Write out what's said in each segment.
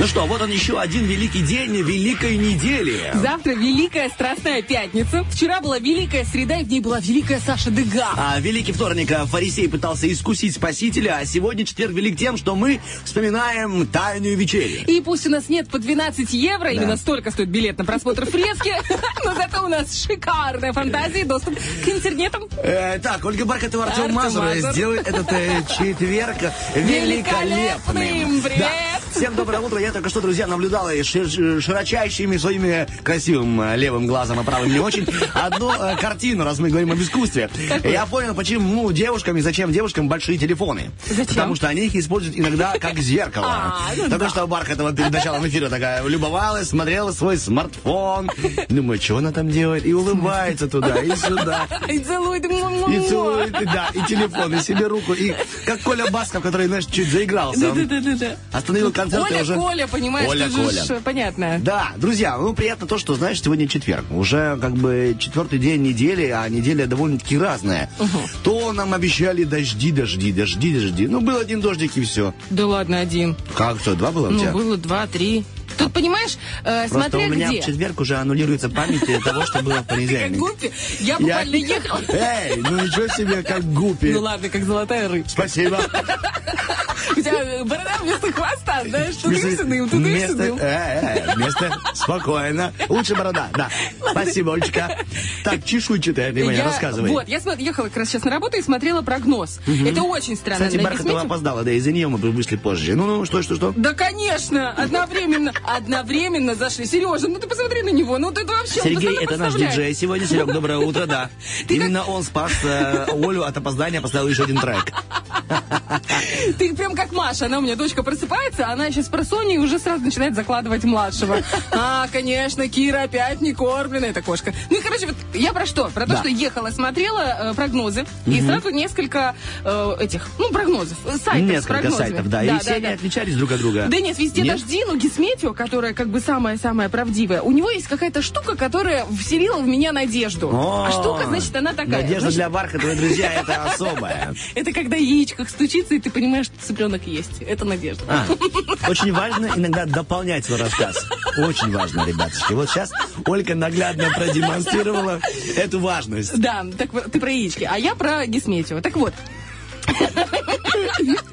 Ну что, вот он еще один великий день великой недели. Завтра Великая Страстная Пятница. Вчера была Великая Среда, и в ней была Великая Саша Дега. А великий вторник а, фарисей пытался искусить спасителя, а сегодня четверг велик тем, что мы вспоминаем тайную вечерю. И пусть у нас нет по 12 евро, именно столько стоит билет на просмотр фрески, но зато у нас шикарная фантазия и доступ к интернетам. Э, так, Ольга Бархатова, Артем Мазур сделают этот э, четверг. Великолепным. Привет. Всем доброе утро. Я только что, друзья, наблюдала широчайшими своими красивым э, левым глазом, а правым не очень, одну э, картину, раз мы говорим об искусстве. Я понял, почему ну, девушкам и зачем девушкам большие телефоны. Зачем? Потому что они их используют иногда как зеркало. А, ну Только что Бархатова перед началом эфира такая любовалась, смотрела свой смартфон. Думаю, что она там делает? И улыбается туда и сюда. И целует. И целует, да, и телефон, и себе руку, и как Коля Басков, который, знаешь, чуть заигрался. Да-да-да. остановил концерт и уже... Коля, понимаешь, Коля, ты же Коля. ж, понятно. Да, друзья, ну приятно то, что, знаешь, сегодня четверг. Уже как бы четвертый день недели, а неделя довольно-таки разная. То нам обещали дожди, дожди, дожди, дожди. Ну, был один дождик и все. Да ладно, один. Как, что, два было у Ну, тебя? было два, три. Тут, понимаешь, э, Просто смотря у меня где. в четверг уже аннулируется память того, что было в Ты как понедельник. гуппи. Я буквально ехала. Эй, ну ничего себе, как гуппи. Ну ладно, как золотая рыбка. Спасибо. У тебя борода вместо хвоста, знаешь, Вместо- тудым-сюдым, тудым-сюдым. Место, место, спокойно. Лучше борода, да. Спасибо, Олечка. Так, чешуйчатая ты мне Я- рассказывай. Вот, я ехала как раз сейчас на работу и смотрела прогноз. Это очень странно. Кстати, Бархатова опоздала, да, из-за нее мы вышли позже. Ну-ну, что, что, что? Да, конечно, одновременно, одновременно зашли. Сережа, ну ты посмотри на него, ну ты вообще... он Сергей, это наш диджей сегодня. Серег, доброе утро, да. Именно он спас э, Олю от опоздания, поставил еще один трек. Ты прям как Маша, она у меня дочка просыпается, она сейчас про Соню и уже сразу начинает закладывать младшего. А, конечно, Кира опять не кормленная, эта кошка. Ну и, короче, вот я про что? Про то, Да. что ехала, смотрела э, прогнозы, и сразу несколько э, этих, ну, прогнозов, э, сайтов с Несколько сайтов, да. И все они отличались друг от друга. Да нет, везде Нет? дожди, но Гисметео, которая как бы самая-самая правдивая, у него есть какая-то штука, которая вселила в меня надежду. О, а штука, значит, она такая. Надежда Значит, для Бархатовой, друзья, это особая. Это когда яичко стучится, и ты понимаешь, что цыпленок есть. Это надежда. А, очень важно иногда дополнять свой рассказ. Очень важно, ребяточки. Вот сейчас Ольга наглядно продемонстрировала эту важность. Да, так ты про яички, а я про Гисметео. Так вот,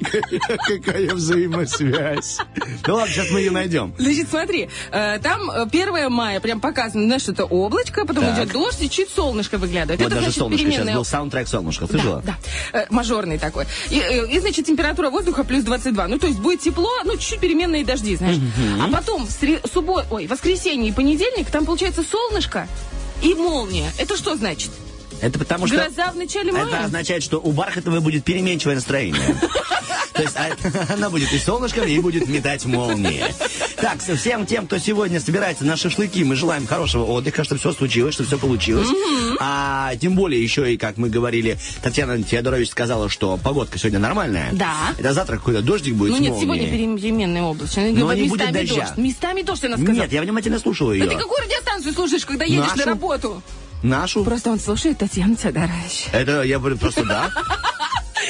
Какая взаимосвязь. Ну ладно, сейчас мы ее найдем. значит, смотри, э, там э, 1 мая прям показано, знаешь, это облачко, потом Так. идет дождь, и чуть солнышко выглядывает. Вот это даже значит солнышко. Сейчас был саундтрек солнышко. Да, Слышала? да, Э, мажорный такой. И, э, и, значит, температура воздуха плюс 22. Ну, то есть будет тепло, ну, чуть-чуть переменные дожди, знаешь. А потом в сре- суббот, ой, воскресенье и понедельник там получается солнышко и молния. Это что значит? Это потому что... Гроза в начале мая? Это означает, что у Бархатовой будет переменчивое настроение. То есть а, она будет и солнышком, и будет метать молнии. Так, всем тем, кто сегодня собирается на шашлыки, мы желаем хорошего отдыха, чтобы все случилось, чтобы все получилось. А тем более еще и, как мы говорили, Татьяна Теодорович сказала, что погодка сегодня нормальная. Да. Это завтра какой-то дождик будет Ну нет, сегодня перем- переменная облачно. Но не будет местами дождя. дождь. Местами дождь, она сказала. Нет, я внимательно слушаю ее. Да ты какую радиостанцию слушаешь, когда едешь на работу? Нашу? Просто он слушает Татьяну Теодорович. Это я просто да.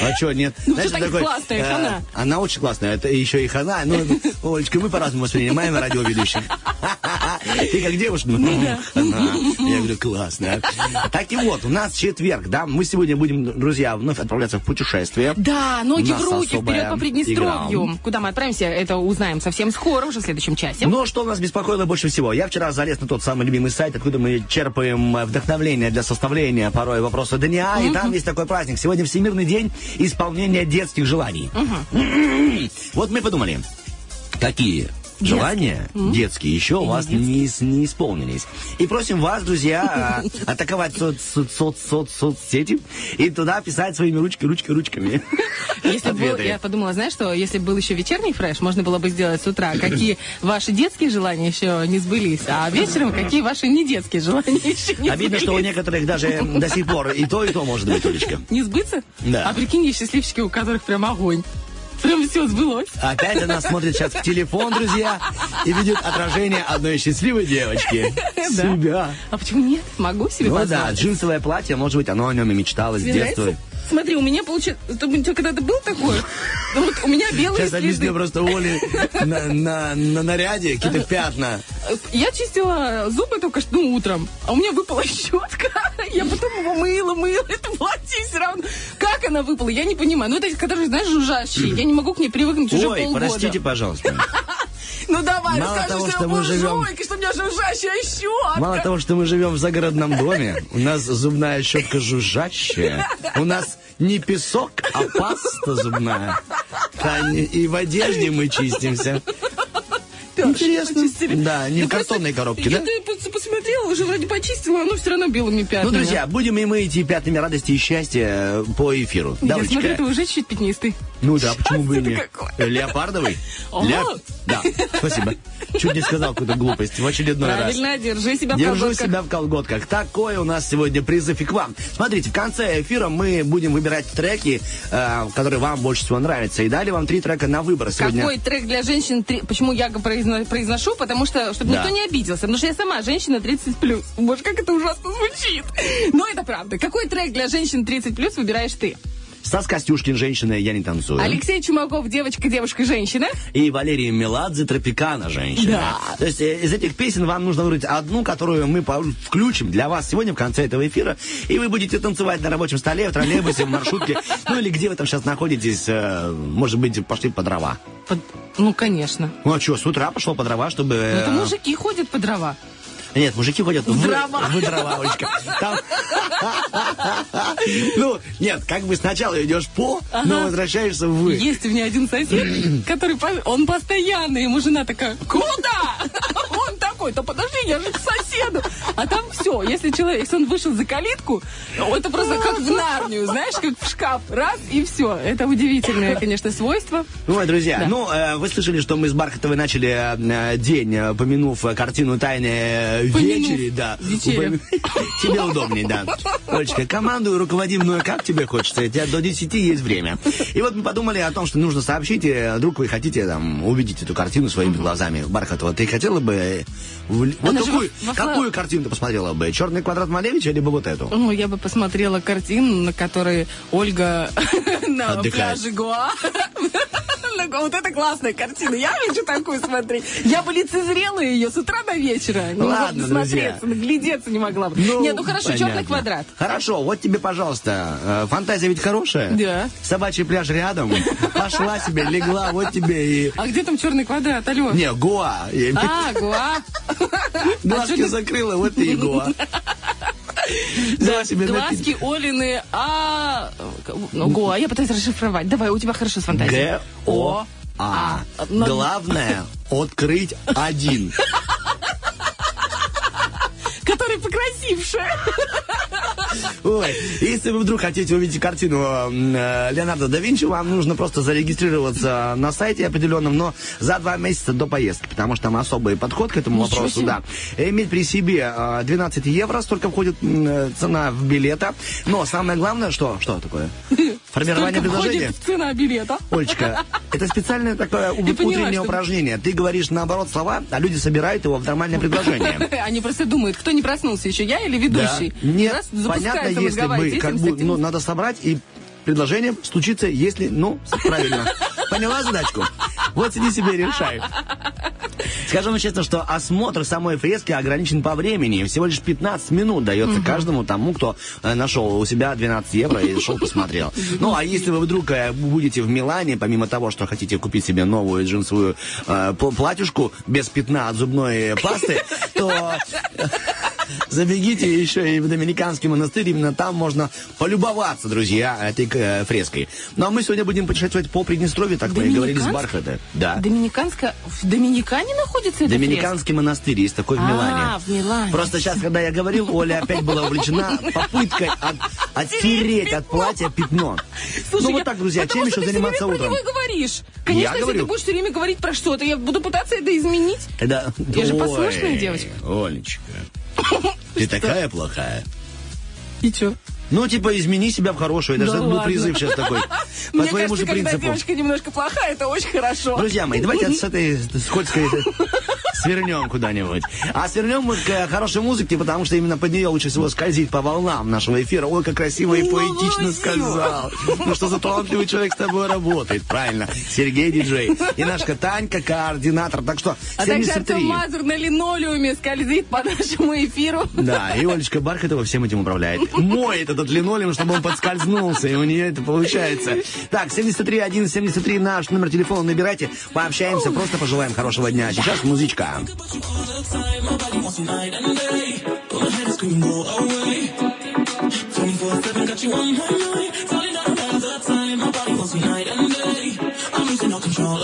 А что, нет? Ну, Знаешь, что так такой, классная, э, хана. Она очень классная, это еще и хана. Ну, Олечка, мы по-разному воспринимаем радиоведущих. Ты как девушка, ну, хана. Я говорю, классно. Так и вот, у нас четверг, да, мы сегодня будем, друзья, вновь отправляться в путешествие. Да, ноги в руки, вперед по Приднестровью. игра. Куда мы отправимся, это узнаем совсем скоро, уже в следующем часе. Но что нас беспокоило больше всего? Я вчера залез на тот самый любимый сайт, откуда мы черпаем вдохновление для составления порой вопроса дня, и там есть такой праздник. Сегодня Всемирный день исполнения детских желаний. Вот мы подумали, какие Желания детские еще у вас не, не исполнились. И просим вас, друзья, а, атаковать соц, соц, соц, соц- соцсети и туда писать своими ручки, ручки, ручками. Если бы был, я подумала, знаешь что, если бы был еще вечерний фреш, можно было бы сделать с утра, какие ваши детские желания еще не сбылись, а вечером какие ваши не детские желания еще не Обидно, что у сбылись. некоторых даже до сих пор и то, и то может быть, Олечка. Не сбыться? Да. А прикинь, есть счастливчики, у которых прям огонь. Прям все сбылось. Опять она смотрит сейчас в телефон, друзья, и видит отражение одной счастливой девочки. Себя. А почему нет? Могу себе Ну да, джинсовое платье, может быть, оно о нем и мечтало с детства. Смотри, у меня получается... У тебя когда-то был такой? Ну, Вот у меня белые Сейчас объясню следы. просто Оле на, на, на наряде какие-то пятна. Я чистила зубы только что ну, утром, а у меня выпала щетка. Я потом его мыла, мыла, это платье все равно. Как она выпала, я не понимаю. Ну, это, которые, знаешь, жужжащие. Я не могу к ней привыкнуть уже Ой, полгода. простите, пожалуйста. Мало того, что, мы живем- буржуйка, что у меня жужжащая щетка. Мало того, что мы живем в загородном доме, у нас зубная щетка жужжащая. У нас не песок, а паста зубная. И в одежде мы чистимся. Интересно. Да, не Да в картонной коробке, да? Я посмотрела, уже вроде почистила, оно все равно белыми пятнами. Ну, друзья, будем и мы идти пятнами радости и счастья по эфиру. Я Давочка. смотрю, ты уже чуть пятнистый. Ну да, почему бы и это не? какое? Леопардовый? О! Ле- Да, спасибо. Чуть не сказал какую-то глупость в очередной раз. Правильно, держи себя в Держу колготках. себя в колготках. Такой у нас сегодня призыв и к вам. Смотрите, в конце эфира мы будем выбирать треки, э, которые вам больше всего нравятся. И дали вам три трека на выбор сегодня. Какой трек для женщин? три- Почему я произно- произношу? Потому что, чтобы Да. никто не обиделся. Потому что я сама женщина 30 плюс. Боже, как это ужасно звучит. Но это правда. Какой трек для женщин 30 плюс выбираешь ты? Стас Костюшкин «Женщина, я не танцую». Алексей Чумаков, девочка, девушка, женщина. И Валерий Меладзе «Тропикана. Женщина». Да. То есть э, из этих песен вам нужно выбрать одну, которую мы включим для вас сегодня в конце этого эфира. И вы будете танцевать на рабочем столе, в троллейбусе, в маршрутке. Ну или где вы там сейчас находитесь. э, Может быть, пошли по дрова. Под- Ну, конечно. Ну а что, с утра пошел по дрова, чтобы... Ну, э, Это мужики ходят по дрова. Нет, мужики ходят в, дрова. в дрова, Олечка. Там- Ну, нет, как бы сначала идешь по, но возвращаешься в вы. Есть у меня один сосед, который, он постоянно, ему жена такая, куда? Он такой, да подожди, я же к соседу. А там все, если человек, если он вышел за калитку, это просто как в Нарнию, знаешь, как в шкаф, раз, и все. Это удивительное, конечно, свойство. Ой, друзья, Да. ну, э, вы слышали, что мы с Бархатовой начали э, день, э, помянув э, картину «Тайны вечери». Да. Вечеря. Тебе удобней, да. Олечка, командуй, руководи мной, как тебе хочется. У тебя до 10 есть время. И вот мы подумали о том, что нужно сообщить, э, вдруг вы хотите там увидеть эту картину своими глазами. Бархатова, ты хотела бы... в- Вот Она какую, во- какую картину ты посмотрела бы? «Черный квадрат Малевича» либо вот эту? Ну, я бы посмотрела картину, на которой Ольга на пляже Гоа. Вот это классная картина. Я хочу такую смотреть. Я бы лицезрела ее с утра до вечера. Не Ладно, друзья. смотреться, наглядеться не могла бы. Нет, ну хорошо, понятно. черный квадрат. Хорошо, вот тебе, пожалуйста, э, фантазия ведь хорошая. Да. Собачий пляж рядом. Пошла себе, легла, вот тебе и... А где там черный квадрат, алло? Не, Гоа. И А, Гоа. Глазки закрыла, вот и Гоа. Напиток. Глазки Олины, а... Ну, Гоа, я пытаюсь расшифровать. Давай, у тебя хорошо с фантазией. Г-О-А. А. Но- Главное, открыть один. Который покрасившая. Ой, если вы вдруг хотите увидеть картину э, Леонардо да Винчи, вам нужно просто зарегистрироваться на сайте определенном, но за два месяца до поездки, потому что там особый подход к этому Ничего вопросу, себе. да. Иметь при себе э, 12 евро, столько входит э, цена в билета. Но самое главное, что? Что такое? Формирование Сколько предложения. цена билета? Олечка, это специальное такое у- Ты поняла, утреннее что- упражнение. Ты говоришь наоборот слова, а люди собирают его в нормальное предложение. Они просто думают, кто не проснулся еще, я или ведущий. Да. Нет, Раз понятно, если бы, как бы, ну, надо собрать и предложение случится, если, ну, правильно. Поняла задачку? Вот сиди себе и решай. Скажу вам честно, что осмотр самой фрески ограничен по времени. Всего лишь 15 минут дается каждому тому, кто э, нашел у себя 12 евро и шел посмотрел. Ну, а если вы вдруг э, будете в Милане, помимо того, что хотите купить себе новую джинсовую э, пл- платьюшку без пятна от зубной пасты, то забегите еще и в Доминиканский монастырь. Именно там можно полюбоваться, друзья, этой э, фреской. Ну, а мы сегодня будем путешествовать по Приднестровью, так мы и говорили с Бархата. Да. Доминиканская... В Доминикане находится эта Доминиканский монастырь есть такой в Милане. А, в Милане. Просто сейчас, когда я говорил, Оля опять была увлечена попыткой от, оттереть от платья пятно. Слушай, ну вот я- так, друзья, чем еще ты заниматься утром? и говоришь. Конечно, если говорю. ты будешь все время говорить про что-то, я буду пытаться это изменить. Тогда... Я же послушная девочка. Олечка, ты такая плохая. И что? Ну, типа, измени себя в хорошую. Это Да же ладно. призыв сейчас такой. По Мне твоему кажется, же когда принципу. девочка немножко плохая, это очень хорошо. Друзья мои, давайте с этой скользкой свернем куда-нибудь. А свернем мы к хорошей музыке, потому что именно под нее лучше всего скользить по волнам нашего эфира. Ой, как красиво и Ну, поэтично ну, сказал. Ну что за талантливый человек с тобой работает, правильно. Сергей диджей. И наша Танька координатор. Так что А также 73. Мазур на линолеуме скользит по нашему эфиру. Да, и Олечка Бархатова всем этим управляет. Моет этот линолеум, чтобы он подскользнулся, и у нее это получается. Так, 73 1 73 наш номер телефона набирайте, пообщаемся, просто пожелаем хорошего дня. Сейчас музычка. Шоу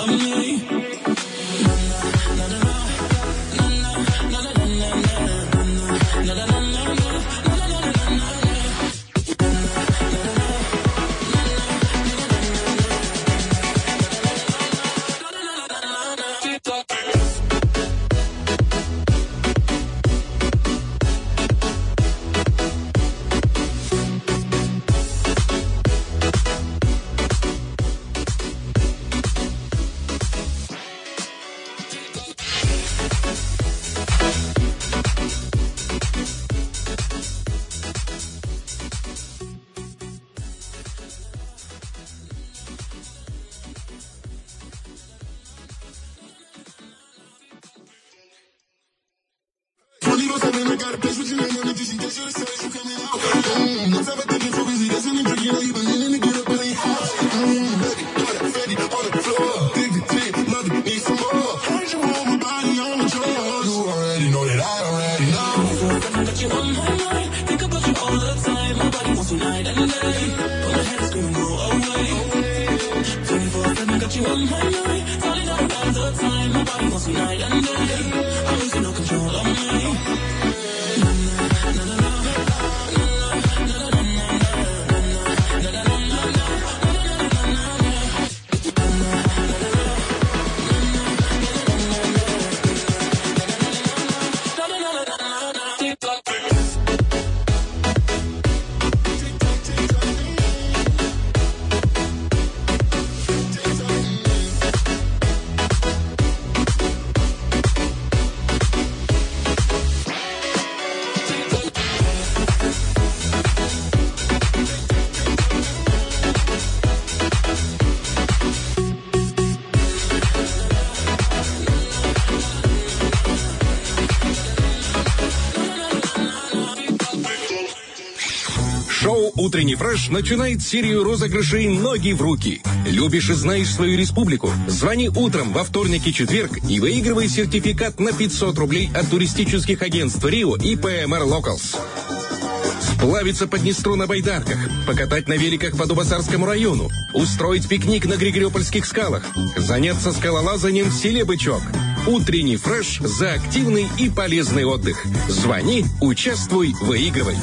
«Утренний фреш» начинает серию розыгрышей «Ноги в руки». Любишь и знаешь свою республику? Звони утром во вторник и четверг и выигрывай сертификат на 500 рублей от туристических агентств «Рио» и ПМР «Локалс». Сплавиться по Днестру на байдарках, покатать на великах по Дубасарскому району, устроить пикник на Григорьопольских скалах, заняться скалолазанием в селе Бычок. Утренний фреш за активный и полезный отдых. Звони, участвуй, выигрывай.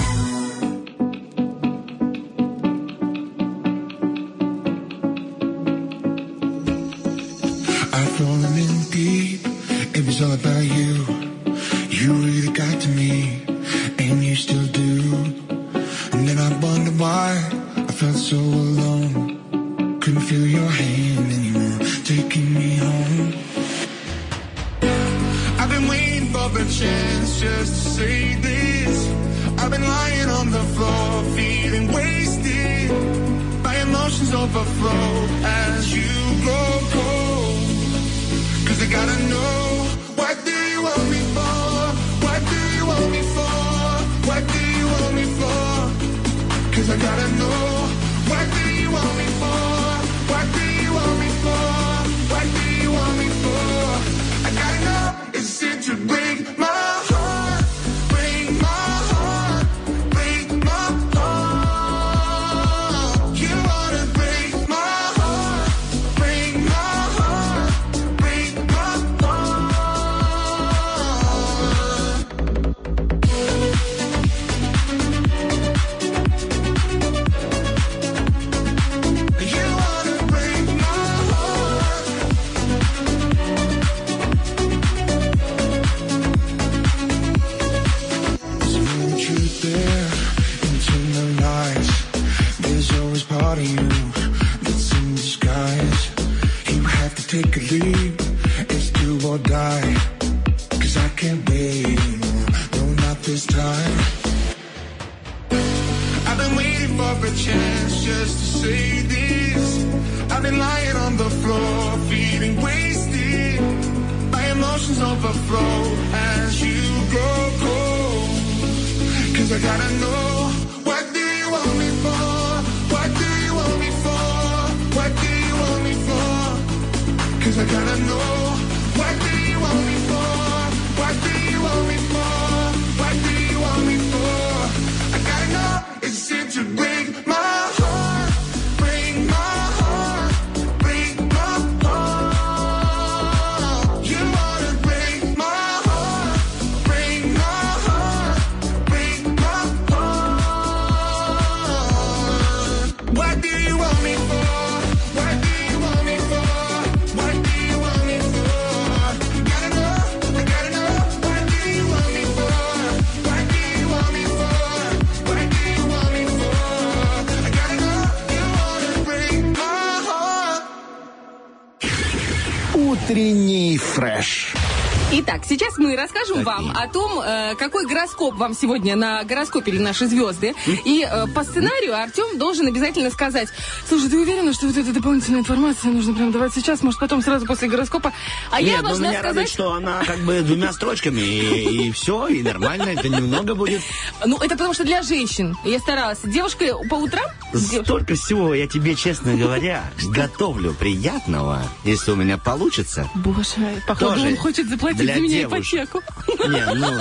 Сейчас мы расскажем вам о том, э, какой гороскоп вам сегодня на гороскопе или наши звезды. И э, по сценарию Артем должен обязательно сказать, слушай, ты уверена, что вот эта дополнительная информация нужно прям давать сейчас, может потом сразу после гороскопа? А я Нет, ну должна меня радует, сказать... что она как бы двумя строчками, и, и все, и нормально, это немного будет. Ну, это потому что для женщин. Я старалась. Девушка по утрам... Столько всего я тебе, честно говоря, готовлю приятного, если у меня получится. Боже, походу Тоже он хочет заплатить за меня девушек. ипотеку. Не, ну,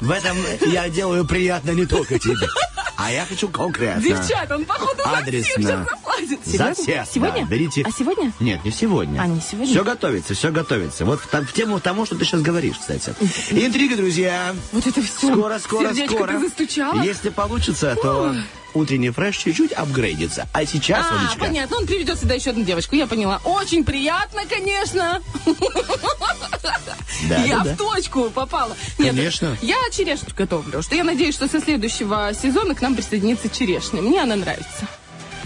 в этом я делаю приятно не только тебе, а я хочу конкретно. Девчат, он походу Адресно. Заплатит. За Серьезно? всех, Сегодня? да, берите. А сегодня? Нет, не сегодня. А, не сегодня? Все готовится, все готовится. Вот в, в тему тому, что ты сейчас говоришь, кстати. Интрига, друзья. Вот это все. Скоро, скоро, Сердечко скоро. ты застучала? Если получится, то утренний фреш чуть-чуть апгрейдится. А сейчас, А, Олечка, понятно, он приведет сюда еще одну девочку, я поняла. Очень приятно, конечно. Да, я да, да. в точку попала. Нет, Конечно. Я черешню готовлю, что я надеюсь, что со следующего сезона к нам присоединится черешня. Мне она нравится.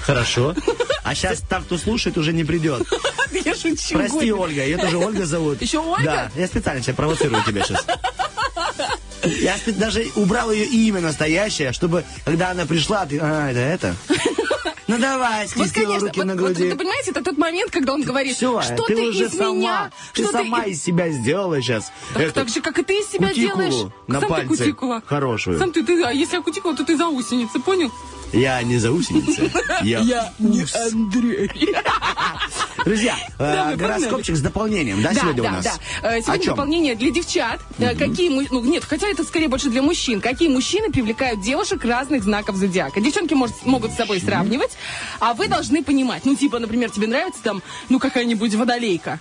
Хорошо. А сейчас там, кто слушает, уже не придет. Я шучу. Прости. Ольга, ее тоже Ольга зовут. Еще Ольга? Да, я специально тебя провоцирую тебя сейчас. Я даже убрал ее имя настоящее, чтобы, когда она пришла, ты... А, это это? Ну давай, Вот, скрестила конечно, руки вот, на вот груди. вы понимаете, это тот момент, когда он говорит, Все, что ты, ты, уже из сама, меня, ты что сама из- из себя сделала сейчас. Так, эту так же, как и ты из себя делаешь. на Сам пальце ты кутикула. хорошую. Сам ты, ты, а если я кутикула, то ты заусеница, понял? Я не заусеница. Я ус. Андрей. Друзья, э, Да, мы гороскопчик с дополнением, да, Да, сегодня да, у нас? да. Э, Сегодня дополнение для девчат. Э, Какие ну нет, хотя это скорее больше для мужчин. Какие мужчины привлекают девушек разных знаков зодиака? Девчонки может- могут с собой сравнивать, а вы должны понимать. Ну, типа, например, тебе нравится там, ну, какая-нибудь водолейка.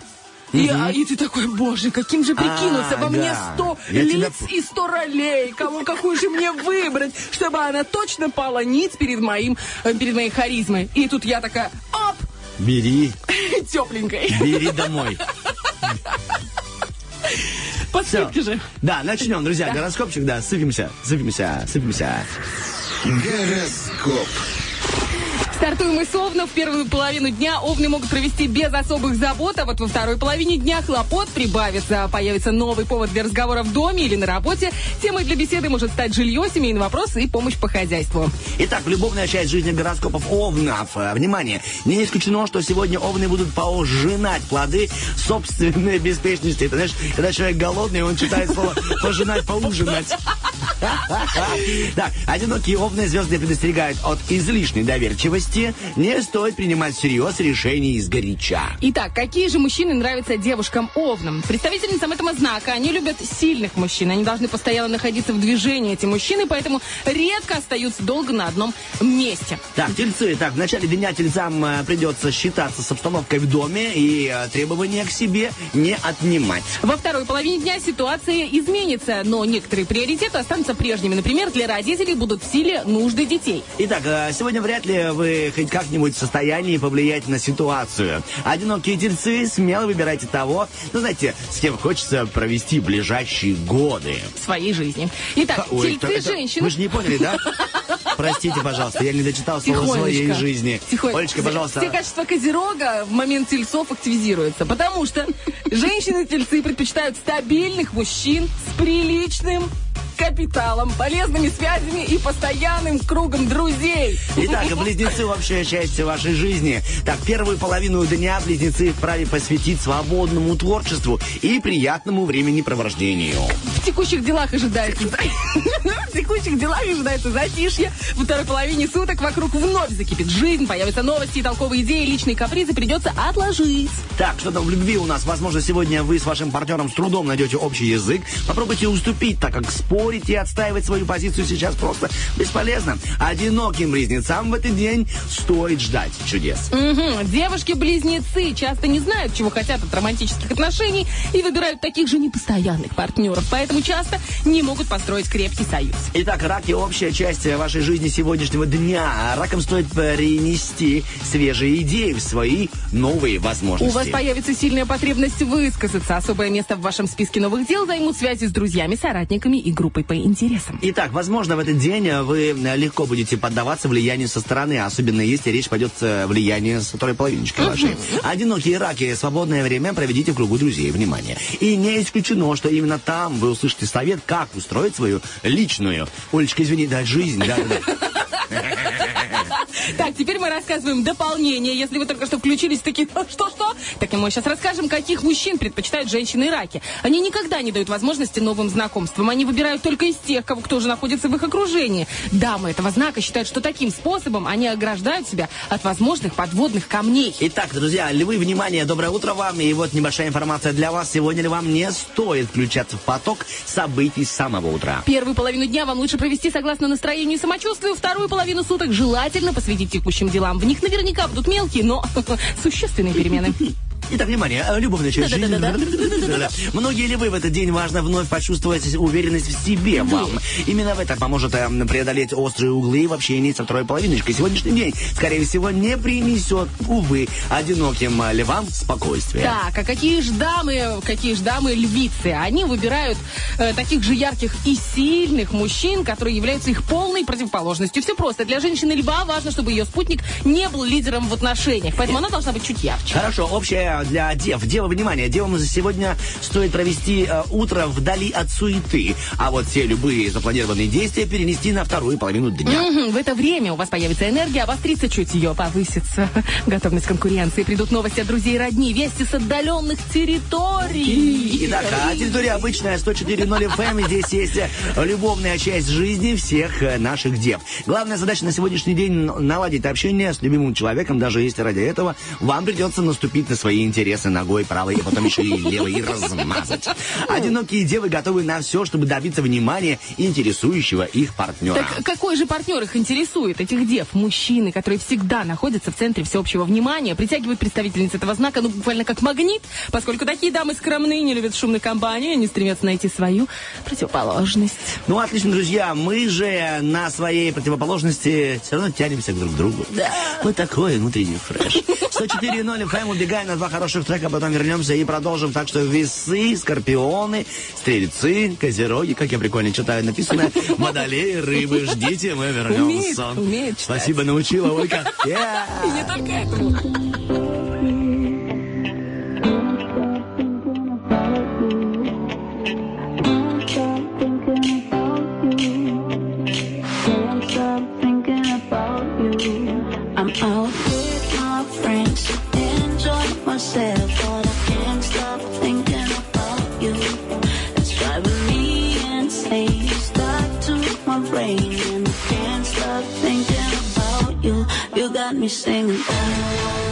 И, а, и ты такой, боже, каким же прикинуться? А, Во мне да. сто Я лиц тебя- и сто ролей. Кого какую же мне выбрать, чтобы она точно пала ниц перед моим, э, перед моей харизмой. И тут я такая, оп, Бери, тепленькой. бери домой. По Все. скидке же. Да, начнем, друзья. Гороскопчик, да, сыпемся, сыпемся, сыпемся. Гороскоп. Стартуем мы Овна. В первую половину дня Овны могут провести без особых забот, а вот во второй половине дня хлопот прибавится. Появится новый повод для разговора в доме или на работе. Темой для беседы может стать жилье, семейный вопрос и помощь по хозяйству. Итак, любовная часть жизни гороскопов Овнов. Э, Внимание, не исключено, что сегодня Овны будут пожинать плоды собственной беспечности. Ты знаешь, когда человек голодный, он читает слово «пожинать», «поужинать». Так, одинокие Овны звезды предостерегают от излишней доверчивости. Не стоит принимать всерьез решений из горяча. Итак, какие же мужчины нравятся девушкам Овнам? Представительницам этого знака они любят сильных мужчин. Они должны постоянно находиться в движении, эти мужчины, поэтому редко остаются долго на одном месте. Так, тельцы. Так, в начале дня тельцам э, придется считаться с обстановкой в доме и э, требования к себе не отнимать. Во второй половине дня ситуация изменится, но некоторые приоритеты останутся прежними. Например, для родителей будут в силе нужды детей. Итак, э, сегодня вряд ли вы хоть как-нибудь в состоянии повлиять на ситуацию. Одинокие тельцы, смело выбирайте того, ну, знаете, с кем хочется провести ближайшие годы. в своей жизни. Итак, Ой, тельцы это- это- женщины. Вы же не поняли, да? Простите, пожалуйста, я не дочитал слово своей жизни. Тихонечко. Олечка, пожалуйста. Все качества Козерога в момент тельцов активизируются, потому что женщины-тельцы предпочитают стабильных мужчин с приличным капиталом, полезными связями и постоянным кругом друзей. Итак, близнецы общая часть вашей жизни. Так, первую половину дня близнецы вправе посвятить свободному творчеству и приятному времяпровождению. В текущих делах ожидается... В текущих делах ожидается затишье. Во второй половине суток вокруг вновь закипит жизнь, появятся новости и толковые идеи, личные капризы придется отложить. Так, что там в любви у нас? Возможно, сегодня вы с вашим партнером с трудом найдете общий язык. Попробуйте уступить, так как спорить и отстаивать свою позицию сейчас просто бесполезно. Одиноким близнецам в этот день стоит ждать чудес. Мгм. Девушки-близнецы часто не знают, чего хотят от романтических отношений и выбирают таких же непостоянных партнеров, поэтому часто не могут построить крепкий союз. Итак, раки – общая часть вашей жизни сегодняшнего дня. Ракам стоит перенести свежие идеи в свои новые У возможности. вас появится сильная потребность высказаться. Особое место в вашем списке новых дел займут связи с друзьями, соратниками и группой по интересам. Итак, возможно, в этот день вы легко будете поддаваться влиянию со стороны, особенно если речь пойдет о влиянии с второй половиночки вашей. Одинокие раки, свободное время проведите в кругу друзей, внимание. И не исключено, что именно там вы услышите совет, как устроить свою личную, Олечка, извини, да, жизнь, да, да. Так, теперь мы рассказываем дополнение. Если вы только что включились, такие, «А что-что? Так и мы сейчас расскажем, каких мужчин предпочитают женщины и раки. Они никогда не дают возможности новым знакомствам. Они выбирают только из тех, кого кто же находится в их окружении. Дамы этого знака считают, что таким способом они ограждают себя от возможных подводных камней. Итак, друзья, львы, внимание, доброе утро вам. И вот небольшая информация для вас. Сегодня ли вам не стоит включаться в поток событий с самого утра. Первую половину дня вам лучше провести согласно настроению и самочувствию. Вторую половину суток желательно посвятить текущим делам. В них наверняка будут мелкие, но существенные перемены. Итак, внимание, э, любовная часть жизни. Многие ли вы в этот день важно вновь почувствовать уверенность в себе вам? Именно в это поможет э, преодолеть острые углы в общении со второй половиночкой. Сегодняшний день, скорее всего, не принесет, увы, одиноким э, львам спокойствия. Так, а какие ж дамы, какие ж дамы львицы? Они выбирают э, таких же ярких и сильных мужчин, которые являются их полной противоположностью. Все просто. Для женщины льва важно, чтобы ее спутник не был лидером в отношениях. Поэтому она должна быть чуть ярче. Хорошо, общее для дев. Дева, внимание, девам сегодня стоит провести э, утро вдали от суеты, а вот все любые запланированные действия перенести на вторую половину дня. Мгм, В это время у вас появится энергия, обострится чутье, повысится готовность конкуренции, придут новости от друзей и родни, вести с отдаленных территорий. Итак, а территория обычная 104.0 FM. эм. Здесь есть любовная часть жизни всех э, наших дев. Главная задача на сегодняшний день наладить общение с любимым человеком, даже если ради этого вам придется наступить на свои интересы ногой правой, и потом еще и левой и размазать. Одинокие девы готовы на все, чтобы добиться внимания интересующего их партнера. Так какой же партнер их интересует, этих дев? Мужчины, которые всегда находятся в центре всеобщего внимания, притягивают представительниц этого знака, ну, буквально как магнит, поскольку такие дамы скромные, не любят шумной компании, они стремятся найти свою противоположность. Ну, отлично, друзья. Мы же на своей противоположности все равно тянемся друг к другу. Да. Вот такой внутренний фреш. 104.0 FM. Убегаем на два хороших трека, потом вернемся и продолжим. Так что весы, скорпионы, стрельцы, козероги, как я прикольно читаю, написано, водолеи, рыбы. Ждите, мы вернемся. Умеет, умеет читать. Спасибо, научила, Ольга. Yeah. И не только этому. Out myself, but I can't stop thinking about you. It's driving me insane, You stuck to my brain, and I can't stop thinking about you. You got me singing. Oh,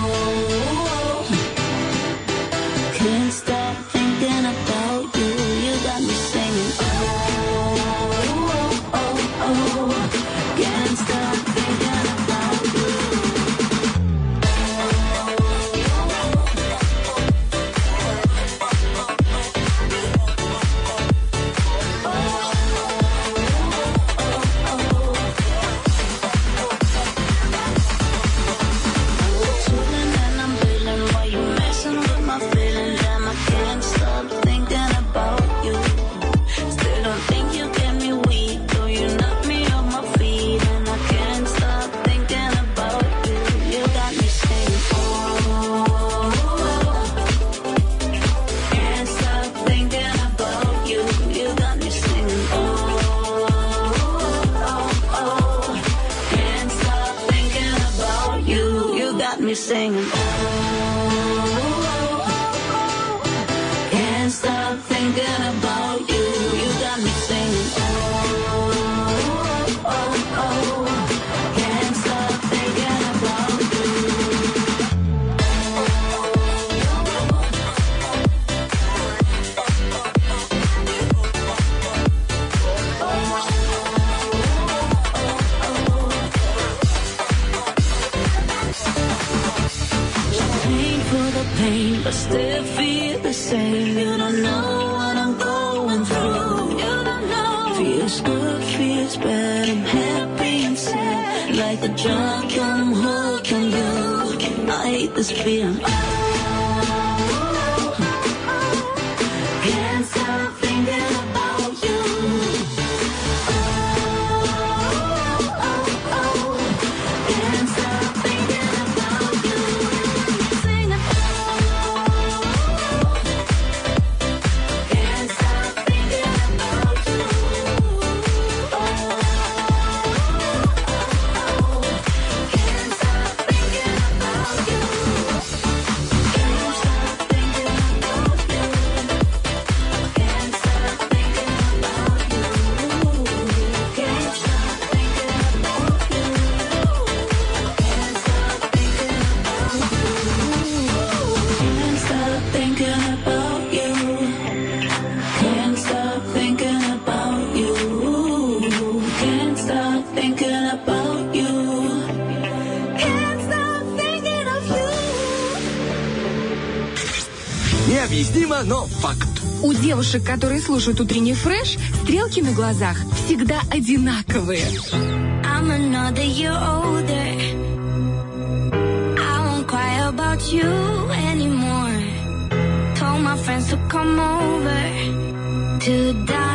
atmosphere. девушек, которые слушают утренний фреш, стрелки на глазах всегда одинаковые. I'm another year older. I won't cry about you anymore. Told my friends to come over to die.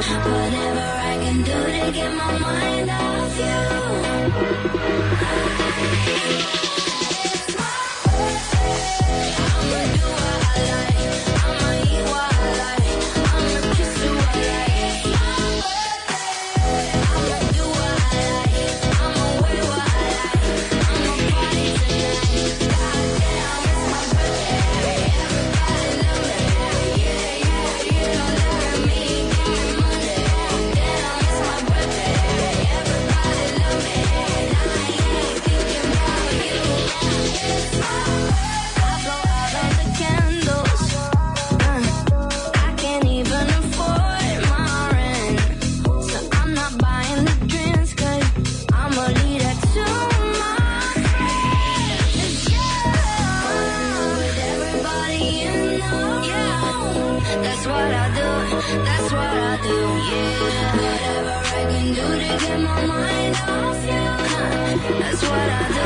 Whatever I can do to get my mind off you. what I do.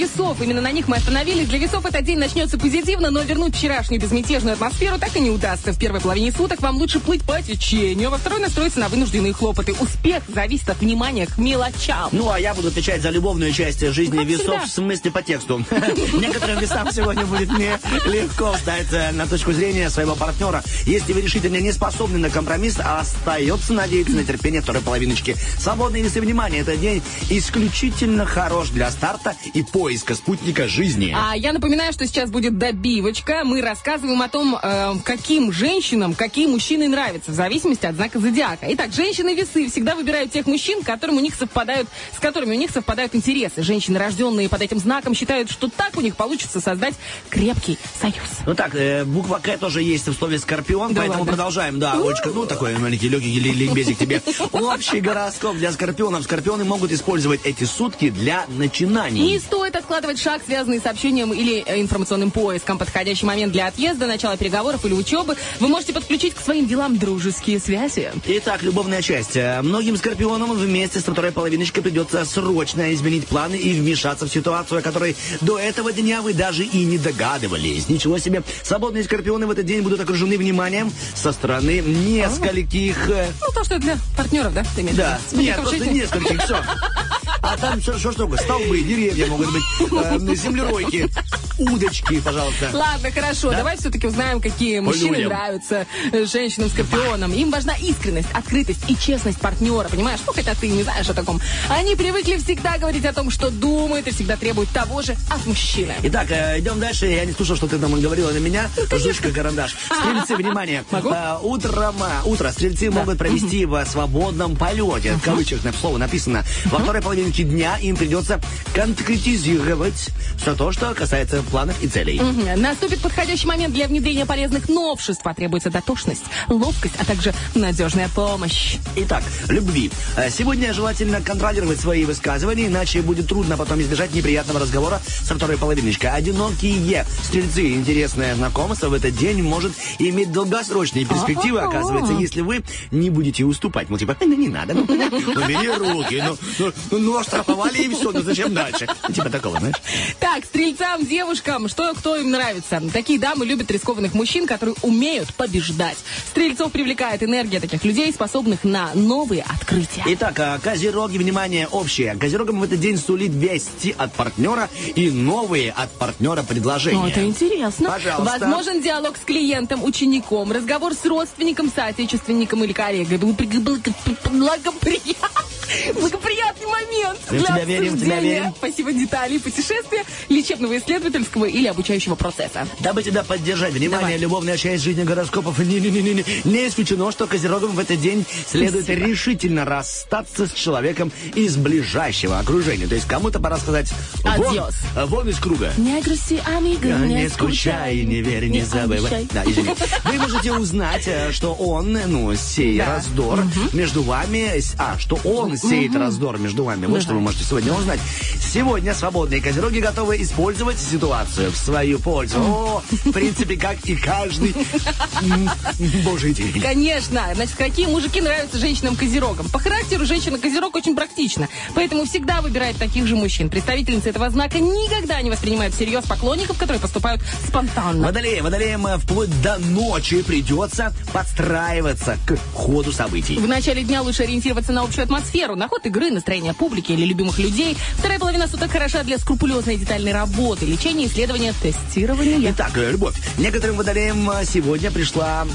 Весов, именно на них мы остановились. Для весов этот день начнется позитивно, но вернуть вчерашнюю безмятежную атмосферу так и не удастся. В первой половине суток вам лучше плыть по течению, а во второй настроиться на вынужденные хлопоты. Успех зависит от внимания к мелочам. Ну, а я буду отвечать за любовную часть жизни Как весов, всегда. в смысле по тексту. Некоторым весам сегодня будет нелегко встать э, на точку зрения своего партнера. Если вы решительно не способны на компромисс, остается надеяться на терпение второй половиночки. Свободные весы внимания. Этот день исключительно хорош для старта и поиска спутника жизни. А я напоминаю, что сейчас будет добивочка. Мы рассказываем о том, э, каким женщинам какие мужчины нравятся, в зависимости от знака зодиака. Итак, женщины-весы всегда выбирают тех мужчин, которым у них совпадают, с которыми у них совпадают интересы. Женщины, рожденные под этим знаком, считают, что так у них получится создать крепкий союз. Ну так, э, буква К тоже есть в слове скорпион, Да поэтому ладно? продолжаем. Да, Олечка, ну такой маленький легкий ли- ликбезик тебе. Общий гороскоп для скорпионов. Скорпионы могут использовать эти сутки для начинаний. Не стоит откладывать шаг, связанный с общением или э, информационным поиском. Подходящий момент для отъезда, начала переговоров или учебы. Вы можете подключить к своим делам дружеские связи. Итак, любовная часть. Э, Многим скорпионам вместе со второй половиночкой придется срочно изменить планы и вмешаться в ситуацию, о которой до этого дня вы даже и не догадывались. Ничего себе. Свободные скорпионы в этот день будут окружены вниманием со стороны нескольких... э, Ну, то, что для партнеров, да? Ты имеешь Да, нет, просто нескольких, все. А там что, что, что? Столбы, деревья могут быть, э, землеройки, удочки, пожалуйста. Ладно, хорошо, Да? давай все-таки узнаем, какие мужчины людям. нравятся женщинам-скорпионам. Им важна искренность, открытость и честность партнера, понимаешь? Ну, хотя ты не знаешь о таком. Они привыкли всегда говорить о том, что думают, и всегда требуют того же от мужчины. Итак, э, идем дальше. Я не слушал, что ты там говорила на меня. Жучка, карандаш. Стрельцы, внимание. Могу? Э, Утром, э, утро стрельцы могут провести в свободном полете. В кавычках слово написано. Во второй половине дня им придется конкретизировать все то, что касается планов и целей. Мгм. Наступит подходящий момент для внедрения полезных новшеств. Потребуется дотошность, ловкость, а также надежная помощь. Итак, любви. Э, Сегодня желательно контролировать свои высказывания, иначе будет трудно потом избежать неприятного разговора со второй половиночкой. Одинокие стрельцы. Интересное знакомство в этот день может иметь долгосрочные перспективы, оказывается, если вы не будете уступать. Ну, типа, ну, не надо, ну, убери руки, ну, ну, ну, ну, оштрафовали и все, ну, зачем дальше? Ну, Типа такого, знаешь? Так, стрельцам, девушкам, что кто им нравится? Такие дамы любят рискованных мужчин, которые умеют побеждать. Стрельцов привлекает энергия таких людей, способных на новые открытия. Итак, а, козероги, внимание, общее. Козерогам в этот день сулит вести от партнера и новые от партнера предложения. Ну, это интересно. Пожалуйста. Возможен диалог с клиентом, учеником, разговор с родственником, соотечественником или коллегой. Благо- благо- Благоприятный, благоприятный момент для обсуждения. верим. Спасибо деталей путешествия, лечебного, исследовательского или обучающего процесса. Дабы тебя поддержать, внимание, Давай. любовная часть жизни гороскопов. Не-не-не-не. Не исключено, что козерогам в этот день следует Спасибо. решительно расстаться с человеком из ближайшего окружения. То есть кому-то пора сказать вон, Адьос. вон из круга. Не грусти, амиго, Не скучай, не верь, не забывай. обещай. Да, извини. Вы можете узнать, э, что он, ну, сеет Да. раздор между вами. А, что он сеет раздор между вами. Вот что вы можете сегодня узнать. Сегодня свободные козероги готовы использовать ситуацию в свою пользу. О, в принципе, как и каждый божий день. Конечно. Значит, какие мужики нравятся женщинам-козерогам? По характеру женщина-козерог очень практична. Поэтому всегда выбирает таких же мужчин. Представительницы этого знака никогда не воспринимают всерьез поклонников, которые поступают спонтанно. Водолеям, водолеям э, вплоть до ночи придется подстраиваться к ходу событий. В начале дня лучше ориентироваться на общую атмосферу, на ход игры, настроение публики или любимых людей. Вторая половина суток хороша для скрупулезной детальной работы, лечения, исследования, тестирования. Итак, э, любовь. Некоторым водолеям э, сегодня пришла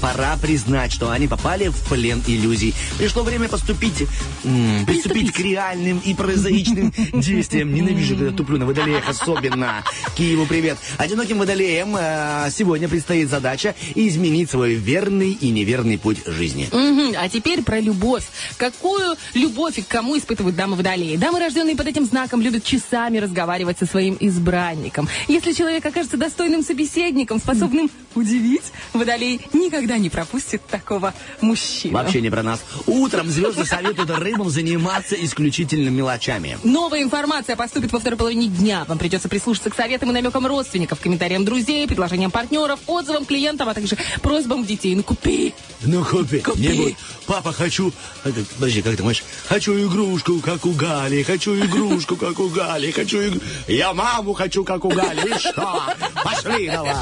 пора признать, что они попали в плен иллюзий. Пришло время поступить, м, приступить к реальным и прозаичным действиям. Ненавижу, когда туплю на водолеях особенно. Киеву привет. Одиноким водолеям э, сегодня предстоит задача изменить свой верный и неверный путь жизни. А теперь про любовь. Какую любовь и к кому испытывают дамы водолеи? Дамы, рожденные под этим знаком, любят часами разговаривать со своим избранником. Если человек окажется достойным собеседником, способным удивить, Водолей никогда не пропустит такого мужчину. Вообще не про нас. Утром звезды советуют рыбам заниматься исключительно мелочами. Новая информация поступит во второй половине дня. Вам придется прислушаться к советам и намекам родственников, комментариям друзей, предложениям партнеров, отзывам клиентов, а также просьбам детей. Ну купи! Ну, купи. Купи. Не будет. Папа, хочу... А, Подожди, как ты можешь? Хочу игрушку, как у Гали. Хочу игрушку, как у Гали. Хочу игру... Я маму хочу, как у Гали. И что? Пошли давай.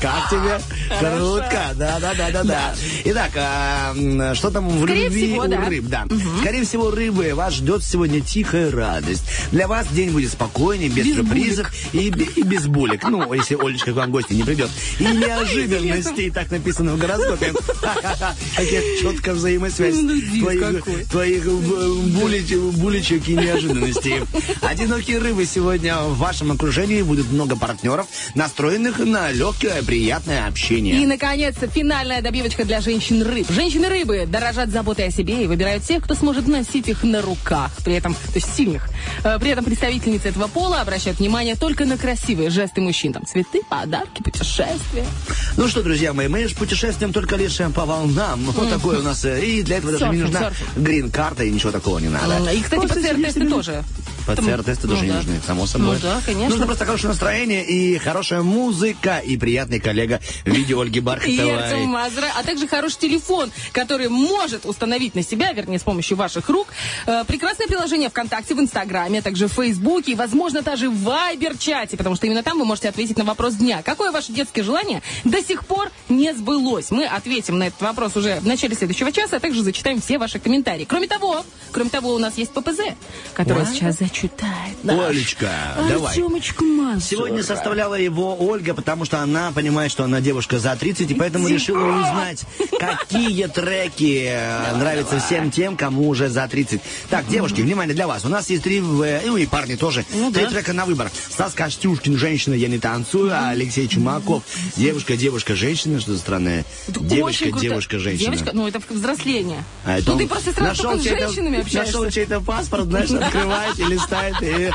Как тебе? Круто. Да, да, да, да, да. Итак, а, что там в Скорее любви всего, у да. рыб? Да. Скорее всего, рыбы, вас ждет сегодня тихая радость. Для вас день будет спокойнее, без, Без сюрпризов и, и без булек. Ну, если Олечка к вам в гости не придет. И неожиданностей, так написано в гороскопе. Какая четкая взаимосвязь Ну, твоих, твоих э, булич- булечек и неожиданностей. Одинокие рыбы сегодня в вашем окружении будут много партнеров, настроенных на легкое, приятное общение. И, наконец-то, финальная добивочка для женщин-рыб. Женщины-рыбы дорожат заботой о себе и выбирают тех, кто сможет носить их на руках. При этом, то есть сильных. Э, При этом представительницы этого пола обращают внимание только на красивые жесты мужчин. Там цветы, подарки, путешествия. Ну что, друзья мои, мы же путешествуем только лишь по волнам. Вот такое у нас. э, И для этого даже не нужна грин-карта и ничего такого не надо. И, кстати, ПЦР-тесты тоже. ПЦР-тесты Ну тоже не да. нужны, само собой. Ну да, конечно. Нужно просто хорошее настроение и хорошая музыка и приятный коллега в виде Ольги И Бархатовой. Мазра, а также хороший телефон, который может установить на себя, вернее, с помощью ваших рук, э, прекрасное приложение ВКонтакте, в Инстаграме, а также в Фейсбуке и, возможно, даже в Вайбер-чате, потому что именно там вы можете ответить на вопрос дня. Какое ваше детское желание до сих пор не сбылось? Мы ответим на этот вопрос уже в начале следующего часа, а также зачитаем все ваши комментарии. Кроме того, кроме того, у нас есть ППЗ, который What? сейчас зачитает. наш Олечка, давай. Артемочка. Сегодня составляла его Ольга, потому что она понимает, что она девушка за 30, и поэтому решила узнать, какие треки э, нравятся всем тем, кому уже за 30. Так, девушки, внимание для вас. У нас есть три, э, ну и парни тоже, три трека на выбор. Стас Костюшкин, «Женщина, я не танцую», а Алексей Чумаков, «Девушка, девушка, женщина», что за очень круто. девушка, женщина. Девочка, ну это взросление. А ну ты просто сразу с женщинами общаешься. Нашел чей-то паспорт, знаешь, открывает и и-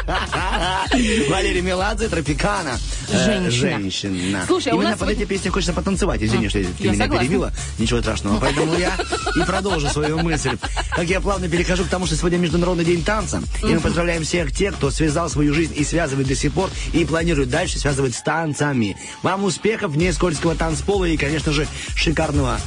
Валерий Меладзе, Тропикана. Э, Женщина. Женщина. Слушай, а у Именно нас под сегодня- эти песни хочется потанцевать. Извини, что ты меня согласна. перебила. Ничего страшного. Поэтому я и продолжу свою мысль. Как я плавно перехожу к тому, что сегодня Международный день танца. И мы поздравляем всех тех, кто связал свою жизнь и связывает до сих пор, и планирует дальше связывать с танцами. Вам успехов, вне скользкого танцпола и, конечно же, шикарного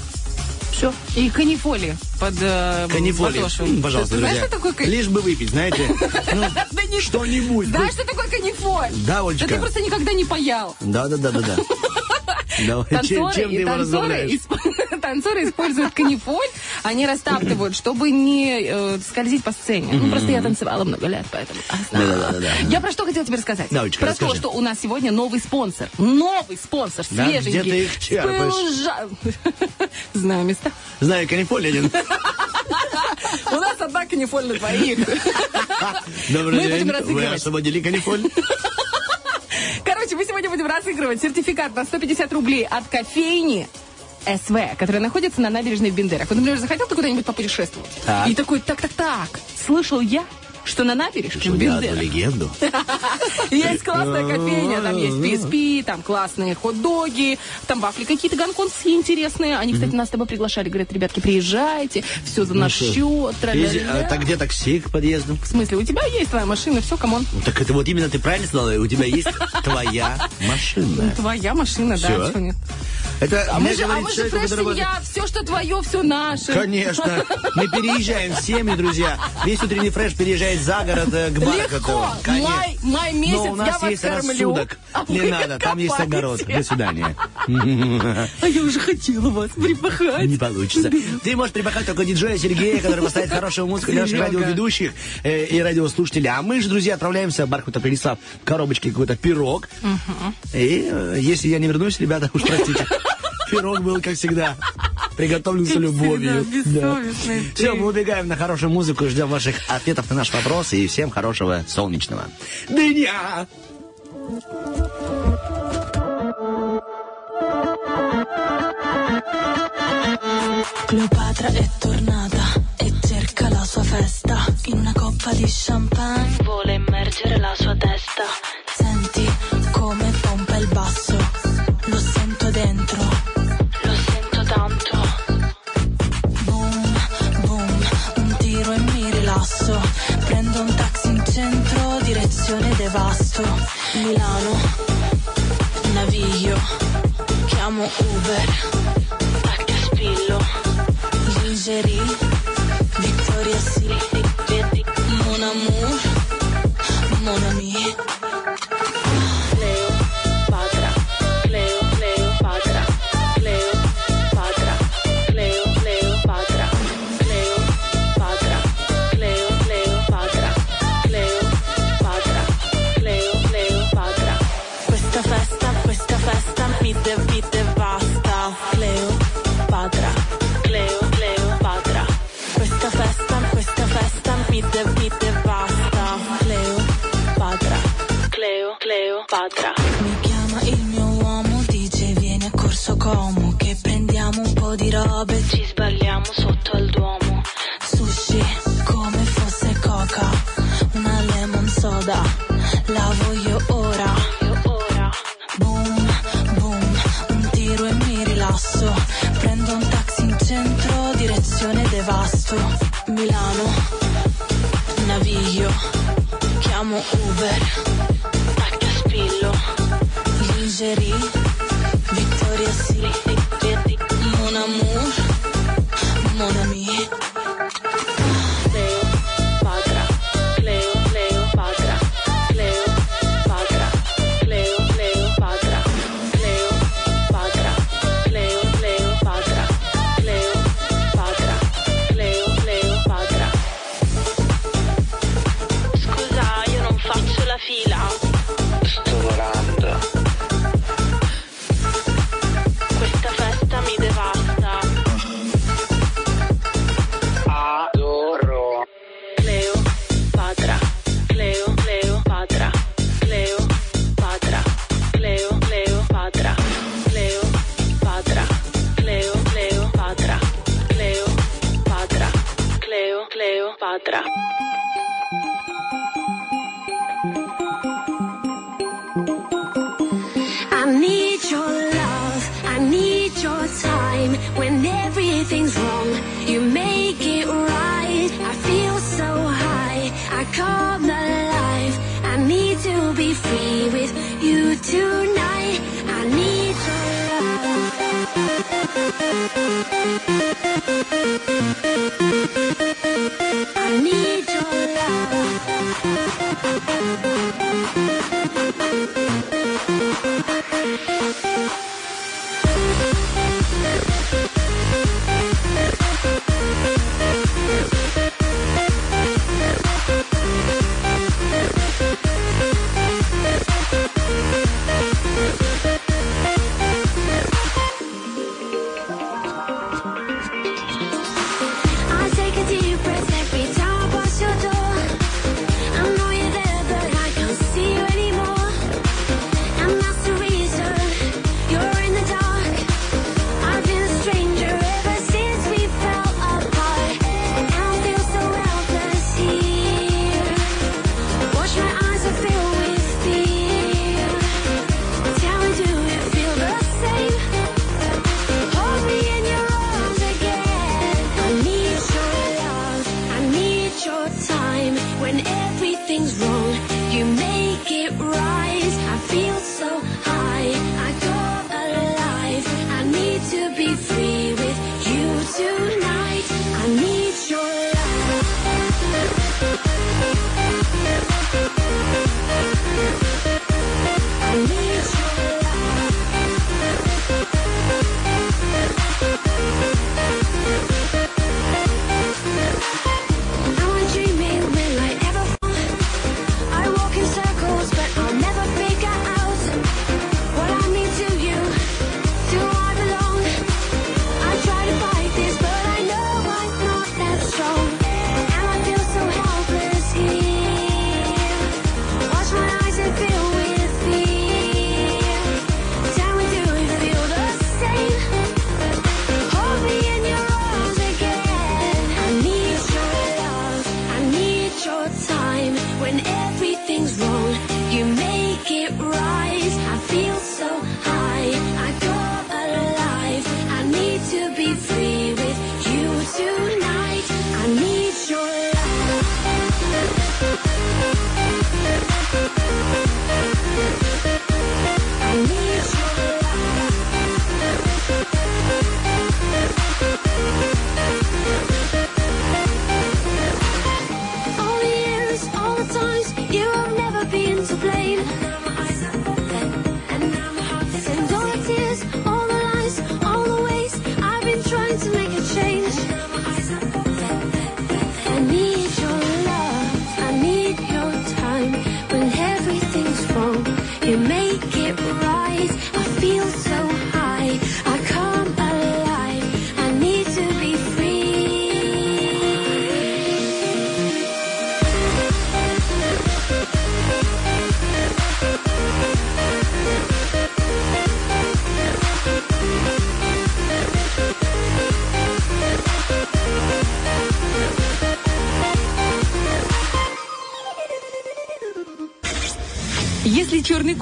все. И канифоли под э, Канифоли. подошвой. М, Пожалуйста, Ты знаешь, друзья. что такое? Лишь бы выпить, знаете. Ну, Да не- что-нибудь. Знаешь, что такое канифоль? Да. Да ты просто никогда не паял. Да, да, да, да, да. Давай, Танцоры, чем исп- используют канифоль, они растаптывают, чтобы не э, скользить по сцене. Ну, просто я танцевала много лет, поэтому... а. Да-да-да-да. Я про что хотела тебе рассказать? Про расскажи. то, что у нас сегодня новый спонсор. Новый спонсор, Да? свеженький. Где ты их черпаешь? Пылжа- Знаю места. Знаю, канифоль один. У нас одна канифоль на двоих. Добрый Мы день. будем Вы освободили канифоль? Короче, мы сегодня будем разыгрывать сертификат на 150 рублей от кофейни СВ, которая находится на набережной в Бендерах. Вот, например, захотел ты куда-нибудь попутешествовать. Так. И такой, так-так-так, слышал я, что на набережной в Бендерах легенду. есть классная кофейня, там есть PSP, там классные хот-доги, там вафли какие-то гонконгские интересные. Они, кстати, нас с тобой приглашали, говорят, ребятки, приезжайте, все за наш счет, а тра-ля-ля». Так где такси к подъезду? В смысле, у тебя есть твоя машина, все, come on. Ну, Так это вот именно ты правильно сказала, у тебя есть твоя машина. Твоя машина, да, что нет. Это А мы же, а мы же фреш-семья, все, что твое, все наше. Конечно. Мы переезжаем всеми, друзья. Весь утренний фреш переезжает за город э, к Бархатову. Легко. Май, май месяц Но у нас я вас есть кормлю. рассудок. а Не вы надо, там есть копаете. огород. До свидания. А я уже хотела вас припахать. Не получится. Ты можешь припахать только диджея Сергея, который поставит хорошую музыку для наших радиоведущих э, и радиослушателей. А мы же, друзья, отправляемся в Бархата Переслав в коробочке какой-то пирог. И э, если я не вернусь, ребята, уж простите. Пирог был, как всегда, приготовлен с любовью. Все, мы убегаем на хорошую музыку и ждем ваших ответов на наш вопрос. И всем хорошего солнечного дня! Cleopatra è tornata e cerca la sua festa. In una coppa di champagne vuole immergere la sua testa. Senti come pompa il basso, lo sento dentro. rilasso. Prendo un taxi in centro, direzione devasto. Milano, naviglio, chiamo Uber, tac a spillo, lingerie, Vittoria Sì, Mon amour, mon ami. squadra. Mi chiama il mio uomo, dice vieni a corso Como, che prendiamo un po' di robe, ci sbagliamo sotto al Duomo. Sushi, come fosse coca, una lemon soda, la voglio ora. Io ora. Boom, boom, un tiro e mi rilasso, prendo un taxi in centro, direzione devasto. Milano, naviglio, chiamo Uber lingerie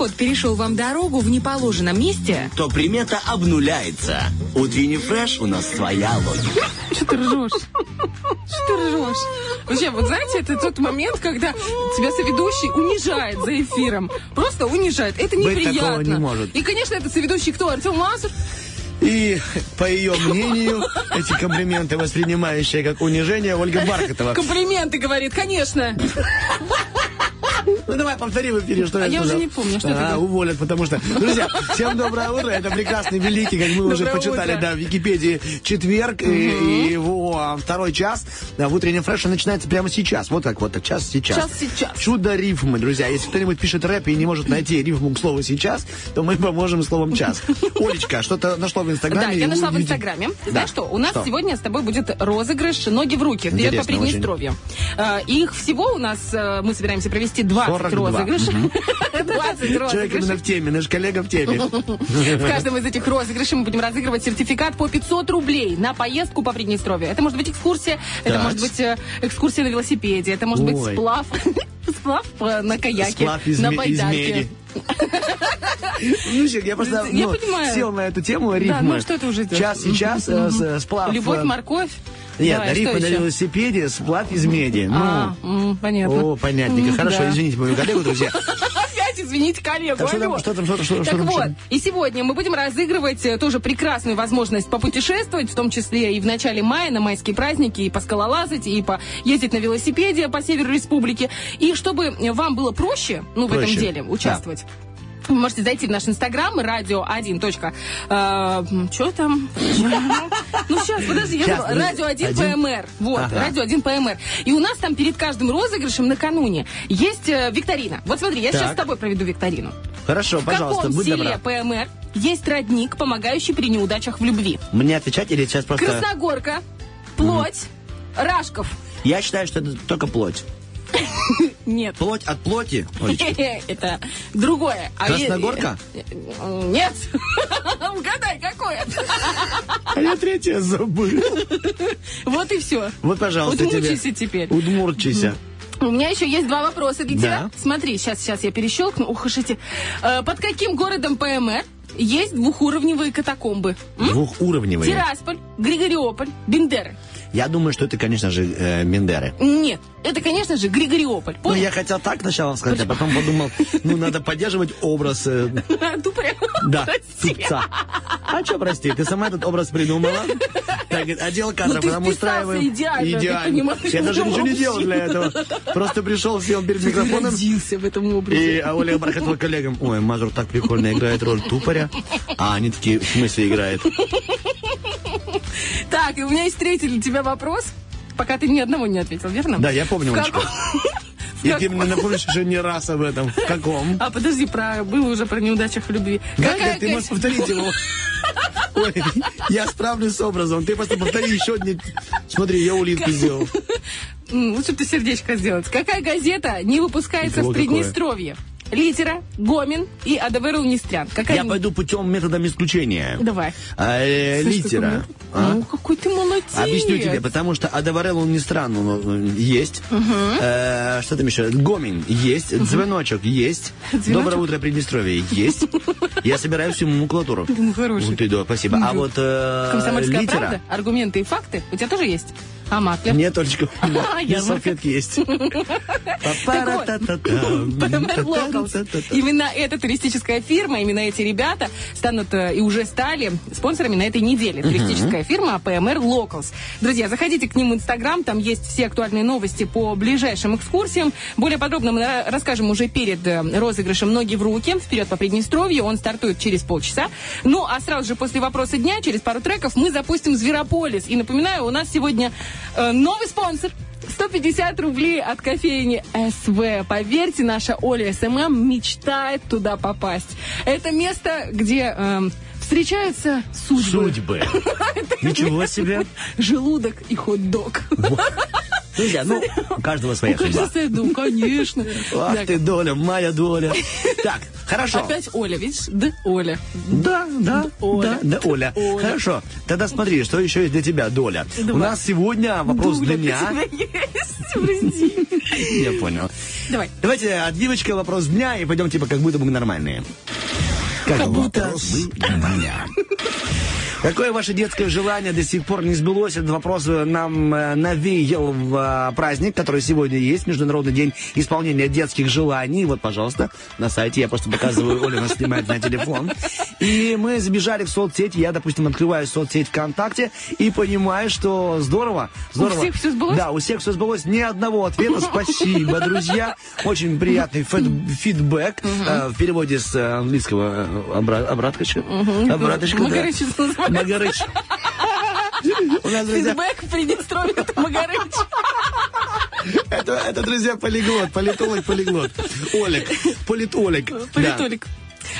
кот перешел вам дорогу в неположенном месте, То примета обнуляется. Утренний фреш у нас своя логика. Что ты ржешь? Что ты ржешь? Вообще, вот знаете, это тот момент, когда тебя соведущий унижает за эфиром. Просто унижает. Это Быть неприятно. такого не может. И, конечно, это соведущий кто? Артем Лазар? И, по ее мнению, эти комплименты, воспринимающие как унижение, Ольга Бархатова. Комплименты, говорит, конечно. Ну давай повтори в эфире, что А я я уже не помню, что ты А, уволят, потому что... Друзья, всем доброе утро. Это прекрасный, великий, как мы уже почитали, да, в Википедии, четверг. И, его а, второй час в утреннем фреше начинается прямо сейчас. Вот так вот, так, час сейчас. Час сейчас. Чудо рифмы, друзья. Если кто-нибудь пишет рэп и не может найти рифму к слову сейчас, то мы поможем словом час. Олечка, что-то нашла в Инстаграме? Да, я нашла в Инстаграме. Знаешь что, у нас сегодня с тобой будет розыгрыш «Ноги в руки» по Приднестровью. Э, Их всего у нас, э, мы собираемся провести 20 42. розыгрышей. 20 Человек розыгрышей. именно в теме, наш коллега в теме. В каждом из этих розыгрышей мы будем разыгрывать сертификат по 500 рублей на поездку по Приднестровью. Это может быть экскурсия, это может быть э, экскурсия на велосипеде, это может быть сплав, сплав э, на каяке, Сплав из, на байдарке. Ну, я просто Я ну, сел на эту тему Да, рифмы. ну что ты уже делаешь? Час сейчас э, с- сплав... Любовь, э, морковь. Нет, Давай, что на еще? велосипеде, сплав из меди. Ну, А, м, понятно. о, понятненько. М, Хорошо, да. извините мою коллегу, друзья. Опять извините коллегу. Так что там, что там, что там, что Так что там, вот, что и сегодня мы будем разыгрывать э, тоже прекрасную возможность попутешествовать, в том числе и в начале мая на майские праздники, и поскалолазать, и поездить на велосипеде по северу республики. И чтобы вам было проще, ну, в этом Проще. деле участвовать. Вы можете зайти в наш инстаграм радио1. Что там? Ну, сейчас, подожди, Радио 1 один? ПМР. Вот, радио 1 ПМР. И у нас там перед каждым розыгрышем накануне есть э, викторина. Вот смотри, я сейчас с тобой проведу викторину. Хорошо, В пожалуйста, каком будь селе добра. ПМР есть родник, помогающий при неудачах в любви? Мне отвечать или сейчас просто... Красногорка, плоть, Рашков. Я считаю, что это только плоть. Нет. Плоть от плоти. Это другое. А Красногорка? Нет. Угадай, какое. А я третье забыл. Вот и все. Вот, пожалуйста, тебе. Удмучайся теперь. Удмурчися. У меня еще есть два вопроса для Да. тебя. Смотри, сейчас, сейчас я перещелкну. Ух, уж эти. Э, Под каким городом ПМР есть двухуровневые катакомбы? М? Двухуровневые. Тирасполь, Григориополь, Бендеры. Я думаю, что это, конечно же, э, Мендеры. Нет, это, конечно же, Григориополь. Ну, Понял? я хотел так сначала сказать, а потом подумал, ну, надо поддерживать образ, э, да, тупца. А что, прости, ты сама этот образ придумала? Так, отдел кадров, Ну, ты нам устраиваем. идеально, понимаешь, Я даже ничего не делал для этого. Просто пришел, сел перед микрофоном. Родился в этом И образе. а Оля Бархатова коллегам, ой, Мазур так прикольно играет роль тупоря. А они такие, в смысле играет? Так, и у меня есть третий для тебя вопрос. Пока ты ни одного не ответил, верно? Да, я помню, В каком- И ты мне напомнишь еще не раз об этом. В каком? А, подожди, про было уже про неудачах в любви. Да, Какая нет, ты можешь повторить его. Ой, я справлюсь с образом. Ты просто повтори еще одни. Смотри, я улитку сделал. Лучше бы ты сердечко сделать. Какая газета не выпускается в Приднестровье? Литера, Гомин и АДВР Нестрян. Какая... Я пойду путем методом исключения. Давай. А, э, Слышь, литера. какой- А? Ну, какой ты молодец. Объясню тебе, потому что Адаварел он не странно он, э, есть. Э, что там еще? Гомин есть. Звоночек есть. Звоночек? Доброе утро, Приднестровье есть. Я собираю всю макулатуру. Ну, хороший. Вот да, спасибо. А вот э, Комсомольская литера. правда? Аргументы и факты у тебя тоже есть? А Маклер? Нет, Олечка, у меня салфетки есть. ПМР Locals. Именно эта туристическая фирма, именно эти ребята станут э, и уже стали спонсорами на этой неделе. Туристическая фирма ПМР Locals. Друзья, заходите к ним в Инстаграм, там есть все актуальные новости по ближайшим экскурсиям. Более подробно мы расскажем уже перед э, розыгрышем «Ноги в руки». Вперед по Приднестровью, он стартует через полчаса. Ну, а сразу же после вопроса дня, через пару треков, мы запустим «Зверополис». И напоминаю, у нас сегодня новый спонсор. 150 рублей от кофейни СВ. Поверьте, наша Оля СММ мечтает туда попасть. Это место, где эм, встречаются судьбы. Судьбы. Ничего себе. Желудок и хот-дог. Друзья, ну, у каждого своя судьба. Я думаю, конечно. Ах Так, ты, доля, моя доля. Так, хорошо. Опять Оля, видишь? Да, Оля. Да, да, Оля. да, да, Оля. Оля. Хорошо. Тогда смотри, что еще есть для тебя, Доля. У нас сегодня вопрос для у меня. тебя есть, прости. Я понял. Давай. Давайте от девочка вопрос дня и пойдем типа как будто бы мы нормальные. Как, будто. вопрос дня. Какое ваше детское желание до сих пор не сбылось? Этот вопрос э, нам э, навеял в э, праздник, который сегодня есть, Международный день исполнения детских желаний. Вот, пожалуйста, на сайте я просто показываю, Оля нас снимает на телефон. И мы забежали в соцсети, я, допустим, открываю соцсеть ВКонтакте и понимаю, что здорово, здорово. всех всё сбылось? Да, у всех все сбылось. Ни одного ответа. Спасибо, друзья. Очень приятный фид- фидбэк. В переводе с английского э, обра- обраточка. Обраточка, да. Магарыч называется. Магарыч. У нас, друзья, Фидбэк в Приднестровье это Магарыч. это, это, друзья, полиглот, политолог, полиглот. Олег, политолог. Да.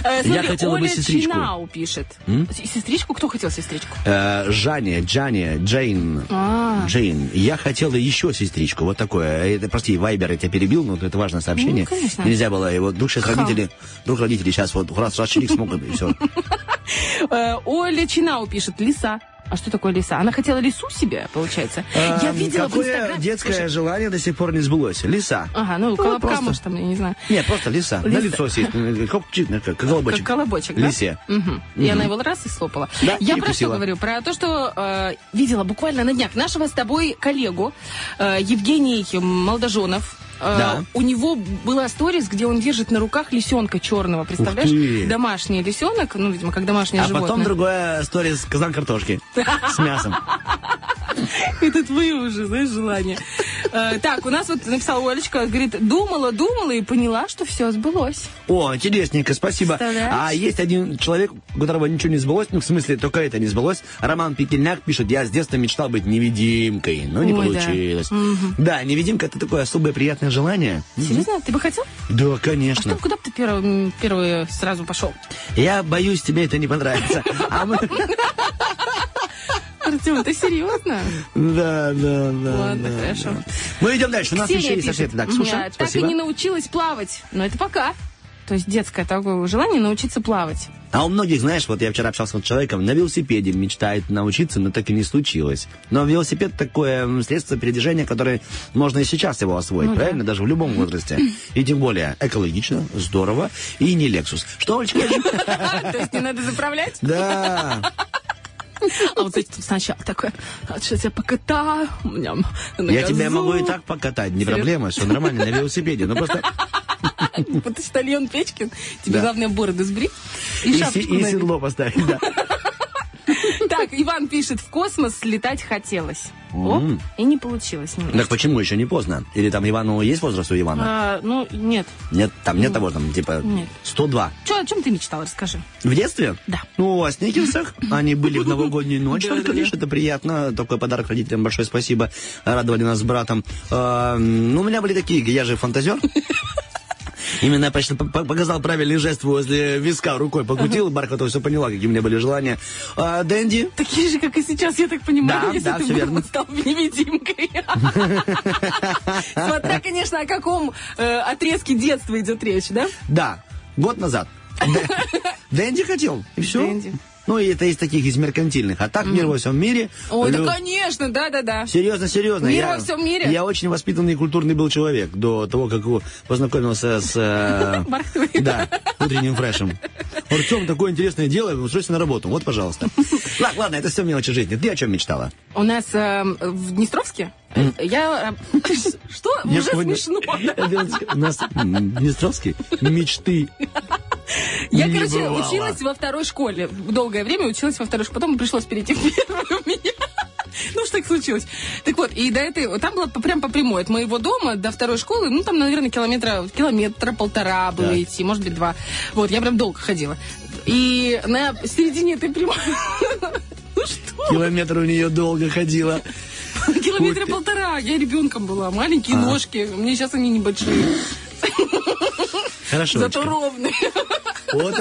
Э, смотри, хотела бы сестричку. Чинау пишет. Сестричку? Кто хотел сестричку? Э, Жанне, Джанне, Джейн. А. Джейн. Я хотела еще сестричку. Вот такое. Это, прости, Вайбер я тебя перебил, но это важное сообщение. Ну, конечно. Нельзя было его. Вдруг сейчас родители, вдруг родители сейчас вот раз, чирик смогут, и все. Э, Оля Чинау пишет. Лиса. А что такое лиса? Она хотела лису себе, получается? Я видела в Какое Инстаграме. детское слушай. желание до сих пор не сбылось? Лиса. Ага, ну, вот колобка, просто. может, там, я не знаю. Нет, просто лиса. На Лиса. лицо сесть. Как, колобочек. Как колобочек, да? Лисе. Мгм. И она его раз и слопала. Да, Я про что говорю? Про то, что э, видела буквально на днях нашего с тобой коллегу э, Евгений Молодоженов. Э, Да. У него была сторис, где он держит на руках лисенка черного, представляешь? Домашний лисенок, ну, видимо, как домашнее А животное. потом другое сторис казан картошки с мясом. Это твое уже, знаешь, желание. Э, Так, у нас вот написала Олечка, говорит, думала, думала и поняла, что все сбылось. О, интересненько, спасибо. А есть один человек, у которого ничего не сбылось, ну, в смысле, только это не сбылось. Роман Петельняк пишет, я с детства мечтал быть невидимкой, но не Ой, да. получилось. Да. невидимка это такое особое приятное желание. Серьезно? Ты бы хотел? Да, А что, конечно. куда бы ты первый, первый сразу пошел? Я боюсь, тебе это не понравится. А мы... Артем, ты серьезно? Да, да, да. Ладно, да, хорошо. да. Мы идем дальше. У нас Ксения еще есть пишет, ответы. Так, «Я слушай, так и не научилась плавать. Но это пока. То есть детское такое желание научиться плавать. А у многих, знаешь, вот я вчера общался с человеком, на велосипеде мечтает научиться, но так и не случилось. Но велосипед такое средство передвижения, которое можно и сейчас его освоить, Ну да. правильно? Даже в любом возрасте. И тем более экологично, здорово и не Lexus. Что, Олечка? То есть не надо заправлять? Да. А вот эти тут сначала такое, «А сейчас я покатаю. на Я тебя газу». могу и так покатать, не проблема, все нормально, на велосипеде. Ну просто Почтальон Печкин. Тебе главное бороду сбрить и шапочку и седло поставить, да. Так, Иван пишет, в космос слетать хотелось. Оп, М. и не получилось немножко. Так почему еще не поздно? Или там Ивану есть возраст у Ивана? А, ну, нет. Нет, там нет того, там типа Нет. 102. Чё, о чем ты мечтал, расскажи. В детстве? Да. Ну, о Сникерсах. Они были в новогоднюю ночь, да, лишь. Это приятно. Такой подарок родителям. Большое спасибо. Радовали нас с братом. А, Ну, у меня были такие, я же фантазер. Именно я почти по- по- показал правильный жест возле виска, рукой покрутил, Бархатова все поняла, какие у меня были желания. А, Дэнди, Такие же, как и сейчас, я так понимаю, Да, если да, ты был- верно. стал невидимкой. Смотря, конечно, о каком э, отрезке детства идет речь, да? да, год назад. Дэ- Дэнди хотел, и все. Дэнди. Ну, и это из таких, из меркантильных. А так мир во всем мире. Ой, Лю- да, конечно, да-да-да. Серьезно, серьезно. Мир я, во всем мире? Я очень воспитанный и культурный был человек до того, как познакомился с... э, да, утренним фрешем. Артем, такое интересное дело, устройся на работу. Вот, пожалуйста. Ладно, ладно, это все мелочи жизни. Ты о чем мечтала? У нас э, в Днестровске я... э, Что? Я Уже понял. смешно. У нас Днестровский мечты. Я, Не короче, бывало. училась во второй школе. Долгое время училась во второй школе. Потом пришлось перейти в первую у меня. Ну, что так случилось. Так вот, и до этой... Там было прям по прямой. От моего дома до второй школы, ну, там, наверное, километра, километра полтора было Так. идти, может быть, два. Вот, я прям долго ходила. И на середине этой прямой... Ну, что? Километр у нее долго ходила. Километра полтора. Я ребенком была. Маленькие ножки. Меня сейчас они небольшие. Хорошо. Зато ровные. Вот.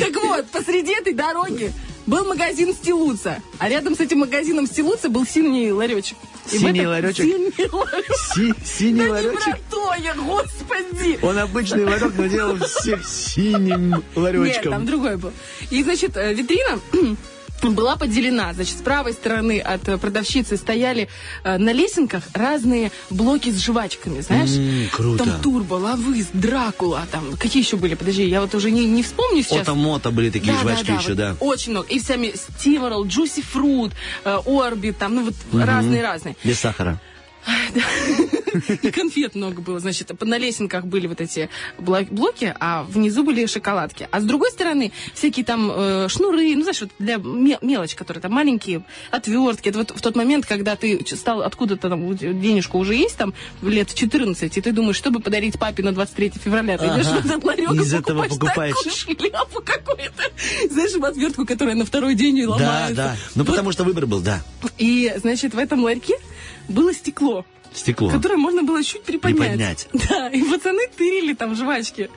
Так вот, посреди этой дороги был магазин Стилуца, а рядом с этим магазином Стилуца был синий ларечек. И Синий этом- ларечек? Синий ларечек. Си- синий Да не ларечек? про то я, господи. Он обычный ларек, но делал всех синим Нет, ларечком. там другой был. И, значит, э, витрина была поделена. Значит, с правой стороны от продавщицы стояли э, на лесенках разные блоки с жвачками, знаешь? М, круто. Там Турбо, Лавыс, Дракула, там какие еще были? Подожди, я вот уже не, не вспомню сейчас. Ото-мото были такие жвачки еще, вот да. Очень много. И всеми Juicy Fruit, э, Орбит, там, ну вот разные-разные. Без сахара. И конфет много было. Значит, на лесенках были вот эти блоки, а внизу были шоколадки. А с другой стороны, всякие там э, шнуры, ну, знаешь, вот для ме- мелочь, которые там маленькие, отвертки. Это вот в тот момент, когда ты стал откуда-то там денежка уже есть, там, лет 14, и ты думаешь, чтобы подарить папе на 23 февраля, ты идешь Ага. в этот ларек Из и этого покупаешь, покупаешь. такую шляпу какую-то. Знаешь, отвертку, которая на второй день и Да, ломается. да. Ну, Вот. потому что выбор был, да. И, значит, в этом ларьке было стекло. Стекло. Которое можно было чуть приподнять. Приподнять. Да, и пацаны тырили там жвачки.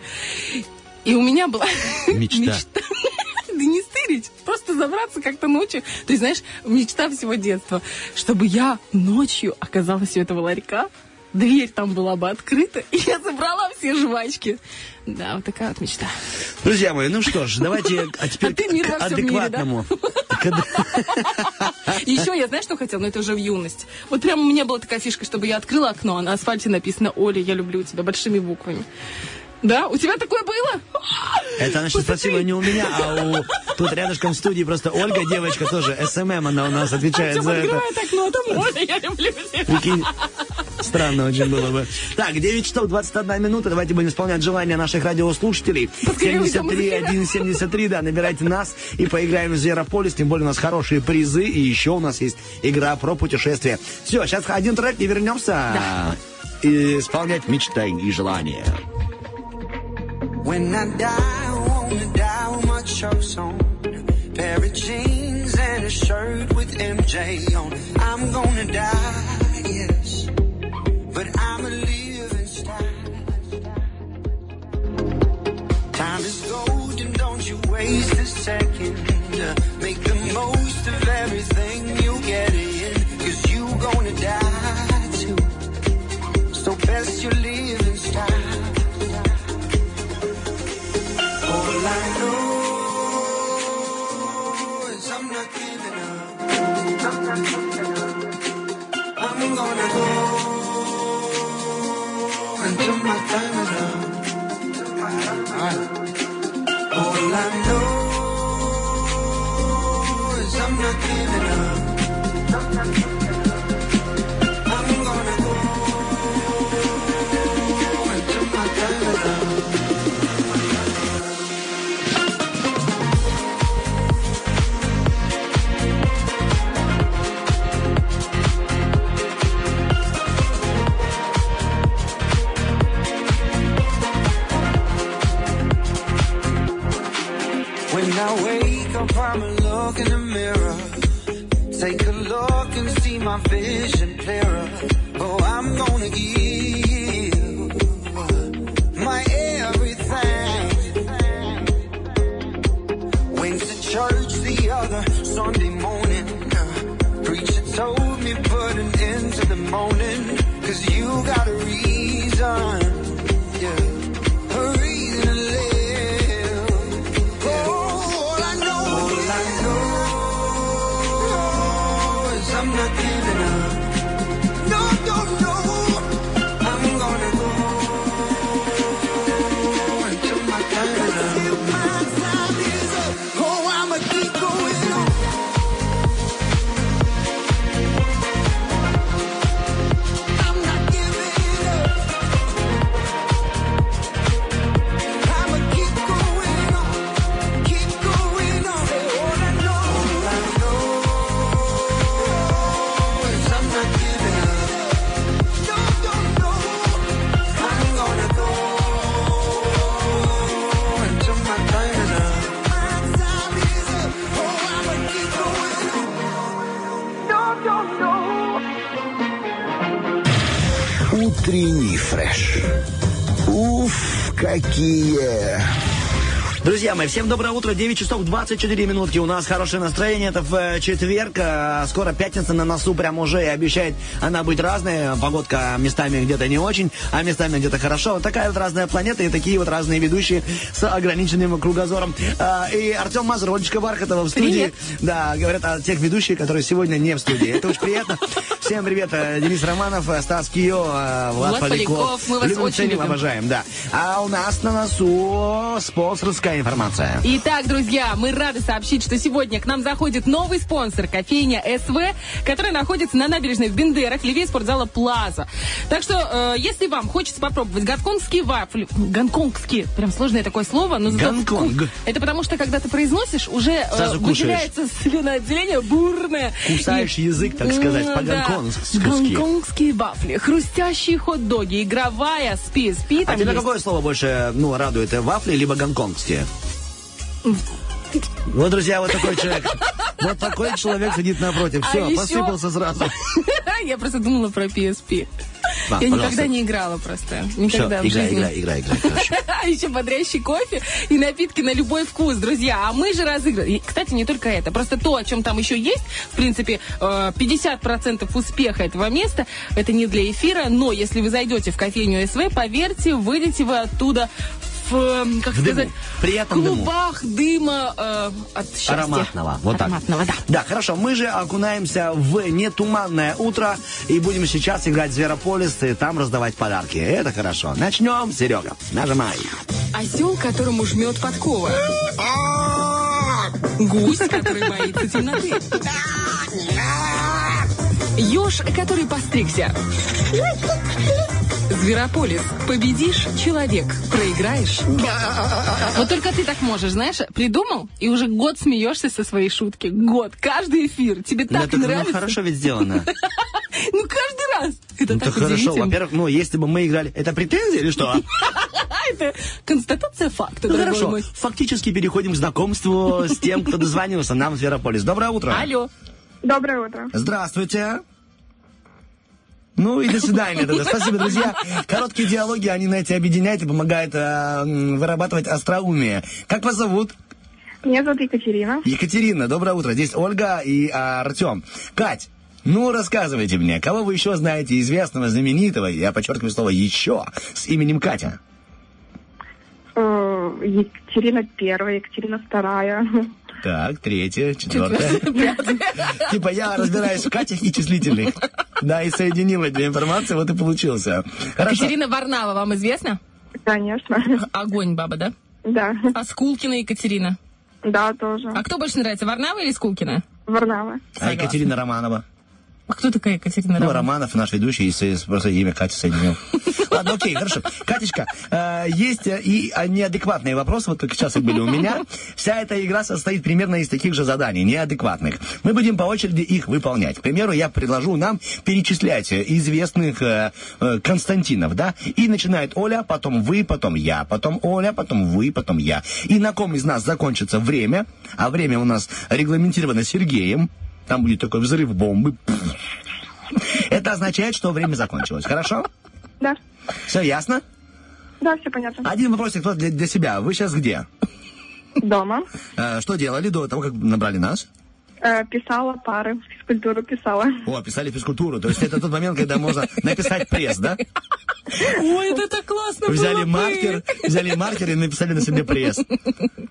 И у меня была Мечта. Да не стырить, просто забраться как-то ночью. То есть, знаешь, мечта всего детства, чтобы я ночью оказалась у этого ларька, дверь там была бы открыта, и я забрала все жвачки. Да, вот такая вот мечта. Друзья мои, ну что ж, давайте а теперь А ты мир к мире, да? адекватному. И еще я, знаешь, что хотела? Но это уже в юность. Вот прям у меня была такая фишка, чтобы я открыла окно, а на асфальте написано «Оля, я люблю тебя» большими буквами. Да? У тебя такое было? Это она сейчас спросила не у меня, а у... Тут рядышком в студии просто Ольга, девочка тоже, СММ, она у нас отвечает Артем за это. открывает окно, а там Оля, я люблю тебя. Прикинь, странно очень было бы. Так, 9 часов 21 минута. Давайте будем исполнять желания наших радиослушателей. Поскорее уйдем из 73 эфира. 173, да, набирайте нас и поиграем в Зверополис. Тем более у нас хорошие призы. И еще у нас есть игра про путешествие. Все, сейчас один трек и вернемся. И исполнять мечты и желания. When I die, I wanna die with my on. Pair of jeans and a shirt with MJ on. I'm gonna die. But I'm a living style. Time is gold and don't you waste a second. Uh, make the most of everything you get in. Cause you gonna die too. So best your living style. All I know is I'm not giving up. I'm not giving up. Until my time is up. All I know Друзья мои, всем доброе утро. 9 часов 24 минутки. У нас хорошее настроение. Это в э, четверг. А, Скоро пятница на носу прям уже и обещает она быть разная. Погодка местами где-то не очень, а местами где-то хорошо. Вот такая вот разная планета и такие вот разные ведущие с ограниченным кругозором. А, И Артем Мазур, Олечка Бархатова в студии. Привет. Да, говорят о тех ведущих, которые сегодня не в студии. Это очень приятно. Всем привет. э, Денис Романов, э, Стас Кио, э, Влад Влад Поляков. Поляков, мы вас Любим, очень ценим, любим. обожаем, да. А у нас на носу спонсорская информация. Итак, друзья, мы рады сообщить, что сегодня к нам заходит новый спонсор, кофейня СВ, которая находится на набережной в Бендерах, левее спортзала Плаза. Так что, э, если вам хочется попробовать гонконгские вафли, гонконгские, прям сложное такое слово, но Гонконг. Это потому что, когда ты произносишь, уже э, выделяется слюноотделение бурное. Кусаешь И- язык, так сказать, по-гонконгски. да. Гонконгские вафли, хрустящие хот-доги, игровая с PSP. А тебя есть. какое слово больше ну, радует? э, Вафли либо гонконгские? Вот, друзья, вот такой человек. Вот такой человек сидит напротив. А Все, еще- посыпался сразу. Я просто думала про PSP. Да, Я пожалуйста. никогда не играла просто. Все, Никогда в играй, жизни. играй, играй, играй. хорошо. Еще бодрящий кофе и напитки на любой вкус, друзья. А мы же разыгрываем. Кстати, не только это. Просто то, о чем там еще есть, в принципе, э, 50% успеха этого места, это не для эфира, но если вы зайдете в кофейню СВ, поверьте, выйдете вы оттуда в, э, как В дыму. сказать, Приятном дыму. клубах дыма э, от счастья. Ароматного. Вот Ароматного, так. да. Да, хорошо. Мы же окунаемся в нетуманное утро и будем сейчас играть в Зверополис и там раздавать подарки. Это хорошо. Начнем, Серега. Нажимай. Осел, которому жмет подкова. Гусь, который боится темноты. Еж, который постригся. Зверополис. Победишь – человек. Проиграешь. Вот только ты так можешь, знаешь, придумал и уже год смеешься со своей шутки. Год. Каждый эфир. Тебе Да, так так, ну, нравится. хорошо ведь сделано. Ну, каждый раз. Это Ну, так так хорошо. Во-первых, ну, если бы мы играли... Это претензия или что? Это констатация факта, Ну, хорошо. мой. Фактически переходим к знакомству с тем, кто дозвонился нам в Зверополис. Доброе утро. Алло. Доброе утро. Здравствуйте. Ну и до свидания тогда. Спасибо, друзья. Короткие диалоги, они, знаете, объединяют и помогают э, вырабатывать остроумие. Как вас зовут? Меня зовут Екатерина. Екатерина, доброе утро. Здесь Ольга и а, Артем. Кать, ну рассказывайте мне, кого вы еще знаете известного, знаменитого, я подчеркиваю слово «еще», с именем Катя? Э, Екатерина первая, Екатерина вторая. Так, третье, четвертое. Типа я разбираюсь в Катях и числительных. Да, и соединил эти информации, вот и получился. Екатерина Варнава вам известна? Конечно. Огонь баба, да? Да. А Скулкина Екатерина? Да, тоже. А кто больше нравится, Варнава или Скулкина? Варнава. А Екатерина Романова? А кто такая Екатерина Ну, Романова? Романов, наш ведущий, и просто имя Катя соединил. Ладно, окей, хорошо. Катечка, э, есть э, и э, неадекватные вопросы, вот как сейчас их были у меня. Вся эта игра состоит примерно из таких же заданий, неадекватных. Мы будем по очереди их выполнять. К примеру, я предложу нам перечислять э, известных Константинов, да? И начинает Оля, потом вы, потом я, потом Оля, потом вы, потом я. И на ком из нас закончится время, а время у нас регламентировано Сергеем, там будет такой взрыв бомбы. Это означает, что время закончилось. Хорошо? Да. Все ясно? Да, все понятно. Один вопросик для, для себя. Вы сейчас где? Дома. Э, что делали до того, как набрали нас? Э, Писала пары, физкультуру писала. О, писали физкультуру. То есть это тот момент, когда можно написать пресс, да? Ой, это так классно Взяли маркер, взяли маркер и написали на себе пресс.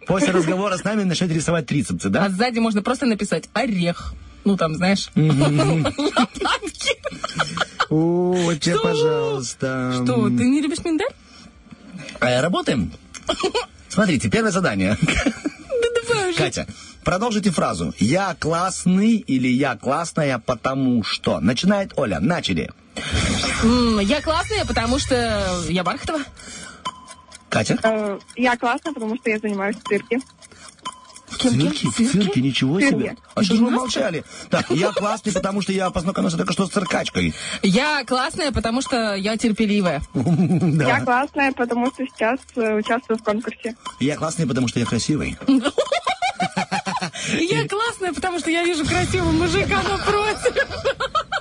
После разговора с нами начнете рисовать трицепсы, А да? сзади можно просто написать орех. Ну, там, знаешь, лопатки. О, тебе, пожалуйста. Что, ты не любишь миндаль? Э, Работаем? Смотрите, первое задание. Да давай уже. Катя, продолжите фразу. Я классный или я классная, потому что. Начинает Оля. Начали. Я классная, потому что я Бархатова. Катя? Э, Я классная, потому что я занимаюсь в цирке. В цирке? В цирке? Ничего себе. А что же вы молчали? Так, я классный, потому что я познакомился только что с циркачкой. Я классная, потому что я терпеливая. Я классная, потому что сейчас э, участвую в конкурсе. Я классный, потому что я красивый. Я классная, потому что я вижу красивого мужика напротив.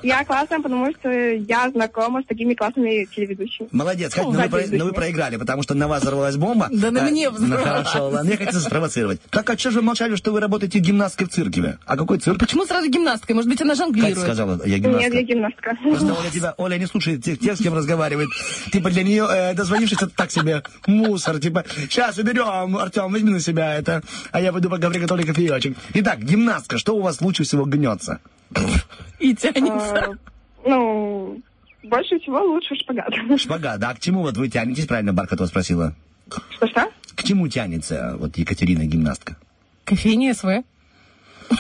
Я классная, потому что я знакома с такими классными телеведущими. Молодец, Катя, Ну, но вы, да, про- но вы проиграли, потому что на вас взорвалась бомба. Да на А, мне Ну взорвалась. хорошо, ладно, я хотел спровоцировать. Так, а что же вы молчали, что вы работаете гимнасткой в цирке? А какой цирк? Почему сразу гимнасткой? Может быть, она Катя жонглирует? сказала, я Нет, гимнастка. я гимнастка. Просто Оля тебя, Оля не слушает тех, тех, с кем разговаривает. Типа для нее э, дозвонившись, это так себе мусор. Типа, сейчас уберем, Артем, возьми на себя это, а я пойду пока приготовлю кофеечек. Итак, гимнастка, что у вас лучше всего гнется? И тянется. А, Ну, больше всего лучше шпагат. Шпагат, да? А к чему вот вы тянетесь? Правильно Бархатова спросила. Что-что? К чему тянется вот Екатерина гимнастка? Кофейня СВ.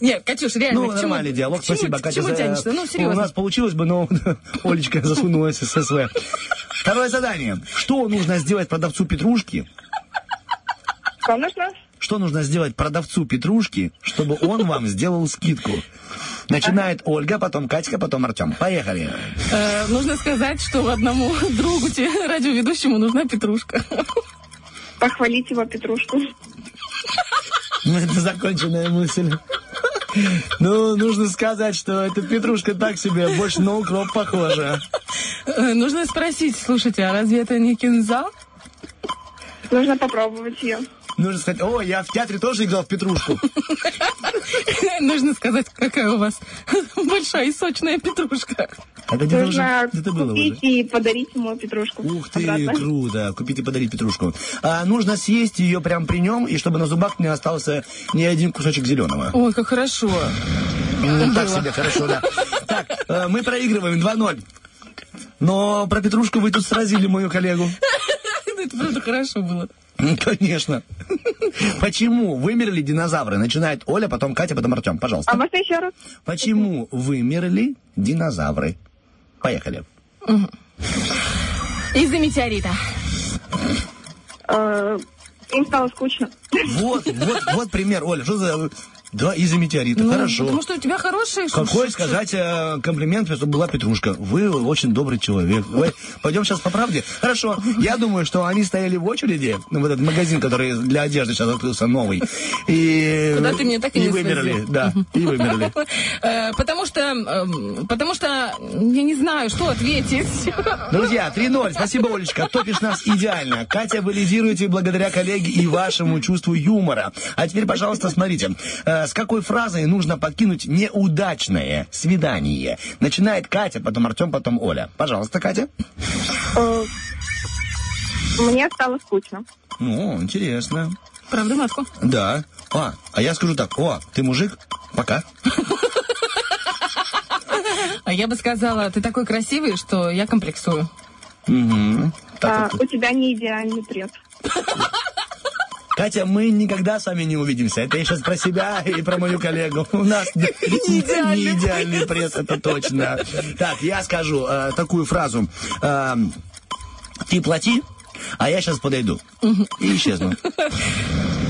Нет, Катюш, реально, Ну, к чему- нормальный диалог, к чему- спасибо, К Катя. чему тянешься? Ну, У серьезно. нас получилось бы, но Олечка засунулась с СВ. Второе задание. Что нужно сделать продавцу петрушки? Что нужно? Что нужно сделать продавцу петрушки, чтобы он вам сделал скидку? Начинает Ольга, потом Катька, потом Артем. Поехали. Э, нужно сказать, что одному другу, радиоведущему, нужна петрушка. Похвалить его петрушку. Ну, это законченная мысль. Ну, нужно сказать, что эта петрушка так себе, больше на укроп похожа. Э, нужно спросить, слушайте, а разве это не кинза? Нужно попробовать ее. Нужно сказать, о, я в театре тоже играл в петрушку. Нужно сказать, какая у вас большая и сочная петрушка. Это где-то уже, Нужно где-то было уже. купить и подарить ему петрушку. Ух ты, обратно. круто. Купить и подарить петрушку. А, нужно съесть ее прям при нем, и чтобы на зубах не остался ни один кусочек зеленого. Ой, как хорошо. М, Так себе, хорошо, да. Так, э, мы проигрываем 2-0. Но про петрушку вы тут сразили мою коллегу. Это правда хорошо было. М, Конечно. Почему вымерли динозавры? Начинает Оля, потом Катя, потом Артем. А Пожалуйста. можно еще раз? Почему вымерли динозавры? Поехали. Из-за метеорита. Э, Им стало скучно. Вот, вот, вот пример, Оля. Что за... Да, из-за метеорита. Ну, Хорошо. Потому что у тебя хорошие Какой сказать э, комплимент, чтобы была Петрушка? Вы очень добрый человек. Ой, пойдем сейчас по правде. Хорошо. Я думаю, что они стояли в очереди, ну, в этот магазин, который для одежды сейчас открылся новый. И, Куда ты меня так и не вымерли. свозил. Да, и вымерли. Э, Потому что, эм, потому что, я не знаю, что ответить. Друзья, 3-0. Спасибо, Олечка. Топишь нас идеально. Катя, вы лидируете благодаря коллеге и вашему чувству юмора. А теперь, пожалуйста, смотрите. Э, С какой фразой нужно покинуть неудачное свидание? Начинает Катя, потом Артем, потом Оля. Пожалуйста, Катя. Э, Мне стало скучно. Ну, интересно. Правда, матку? Да. А, а я скажу так. О, ты мужик? Пока. А я бы сказала, ты такой красивый, что я комплексую. Мгм. Так А, вот. У тебя не идеальный пресс. Катя, мы никогда с вами не увидимся. Это я сейчас про себя и про мою коллегу. У нас не идеальный идеальный пресс, это точно. Так, я скажу э, такую фразу. Э, Ты плати, а я сейчас подойду. И исчезну.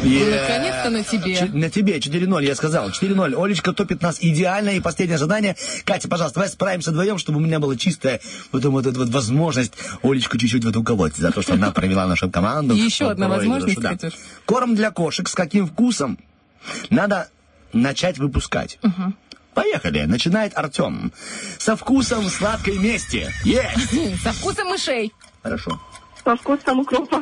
Yeah. наконец-то на тебе. На тебе, 4-0, я сказал. 4-0. Олечка топит нас идеально. И последнее задание. Катя, пожалуйста, давай справимся вдвоем, чтобы у меня была чистая вот, вот эта вот возможность Олечку чуть-чуть в это уколоть. За то, что она провела нашу команду. Еще одна возможность. Катюш. Корм для кошек с каким вкусом надо начать выпускать? Поехали. Начинает Артем. Со вкусом сладкой мести. Есть. Со вкусом мышей. Хорошо. Со вкусом укропа.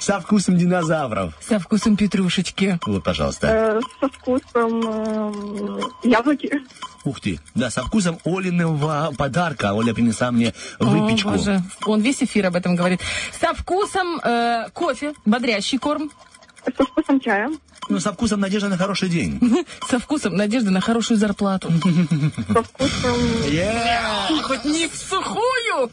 Со вкусом динозавров. Со вкусом петрушечки. Вот, пожалуйста. Э, Со вкусом э, яблоки. Ух ты. Да, со вкусом Олиного подарка. Оля принесла мне О, выпечку. боже. Он весь эфир об этом говорит. Со вкусом э, кофе, бодрящий корм. Со вкусом чая. Ну, со вкусом надежды на хороший день. Со вкусом надежды на хорошую зарплату. Со вкусом... Хоть не в сухую.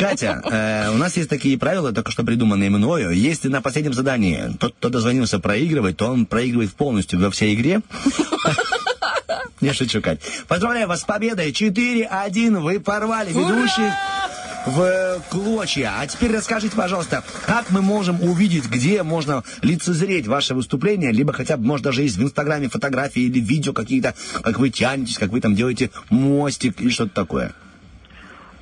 Катя, э, у нас есть такие правила, только что придуманные мною. Если на последнем задании тот, кто дозвонился проигрывать, то он проигрывает полностью во всей игре. Не шучу, Кать. Поздравляю вас с победой. 4-1. Вы порвали ведущих в клочья. А теперь расскажите, пожалуйста, как мы можем увидеть, где можно лицезреть ваше выступление, либо хотя бы, может, даже есть в Инстаграме фотографии или видео какие-то, как вы тянетесь, как вы там делаете мостик или что-то такое.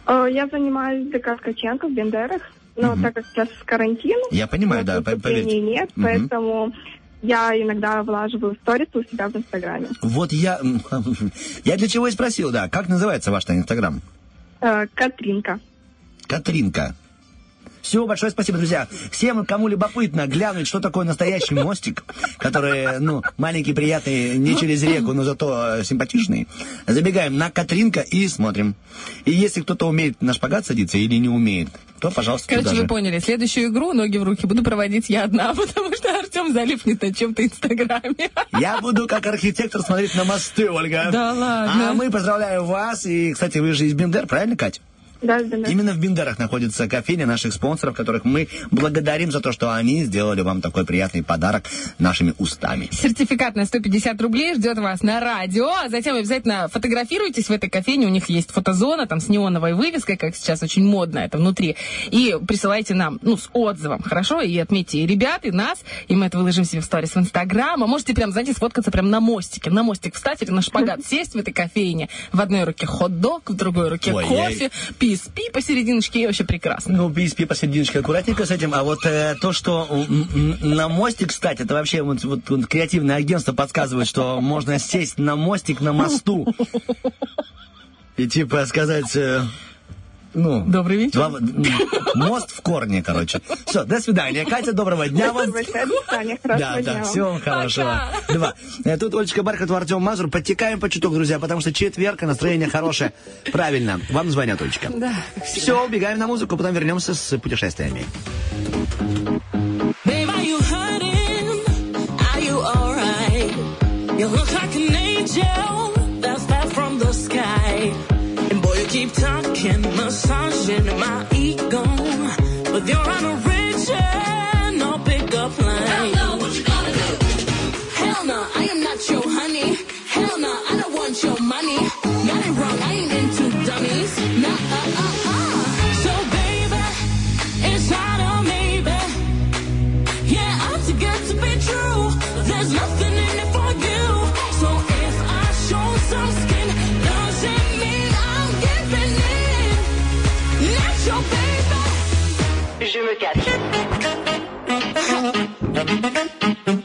Э, Я занимаюсь ДК Ткаченко в Бендерах, но так как сейчас карантин, Я понимаю, да, поверьте. нет, Мгм. поэтому я иногда влаживаю сторис у себя в Инстаграме. Вот я... Я для чего и спросил, да. Как называется ваш инстаграм? Э, Катринка. Катринка. Все, большое спасибо, друзья. Всем, кому любопытно глянуть, что такое настоящий мостик, который, ну, маленький, приятный, не через реку, но зато э, симпатичный, забегаем на Катринка и смотрим. И если кто-то умеет на шпагат садиться или не умеет, то, пожалуйста, Короче, туда вы же. поняли, следующую игру «Ноги в руки» буду проводить я одна, потому что Артем залипнет на чем-то инстаграме. Я буду как архитектор смотреть на мосты, Ольга. Да ладно. А мы поздравляем вас. И, кстати, вы же из Бендер, правильно, Кать? Да. Именно в Бендерах находится кофейня наших спонсоров, которых мы благодарим за то, что они сделали вам такой приятный подарок нашими устами. Сертификат на 150 рублей ждет вас на радио. А затем обязательно фотографируйтесь в этой кофейне. У них есть фотозона, там с неоновой вывеской, как сейчас очень модно это внутри. И присылайте нам, ну, с отзывом, хорошо? И отметьте и ребят, и нас. И мы это выложим себе в сторис в Инстаграм. А можете прям, знаете, сфоткаться прям на мостике. На мостик встать или на шпагат сесть в этой кофейне. В одной руке хот-дог, в другой руке Ой, кофе, пи-спи посерединочке. И вообще прекрасно. Ну, пи посерединочке аккуратненько с этим. А вот э, то, что на мостик, кстати, это вообще вот, вот, вот креативное агентство подсказывает, что можно сесть на мостик на мосту. И типа сказать... ну, Добрый вечер. два- мост в корне, короче. Все, до свидания. Катя, доброго дня вам. Большое Да, да, всего вам хорошего. Два. Э, Тут Олечка Бархатова, Артем Мазур. Подтекаем по чуток, друзья, потому что четверг, настроение хорошее. Правильно. Вам звонят, Олечка. Да, Все, убегаем на музыку, потом вернемся с путешествиями. Babe, are you hurting? Are you alright? You look like an angel with your on. Música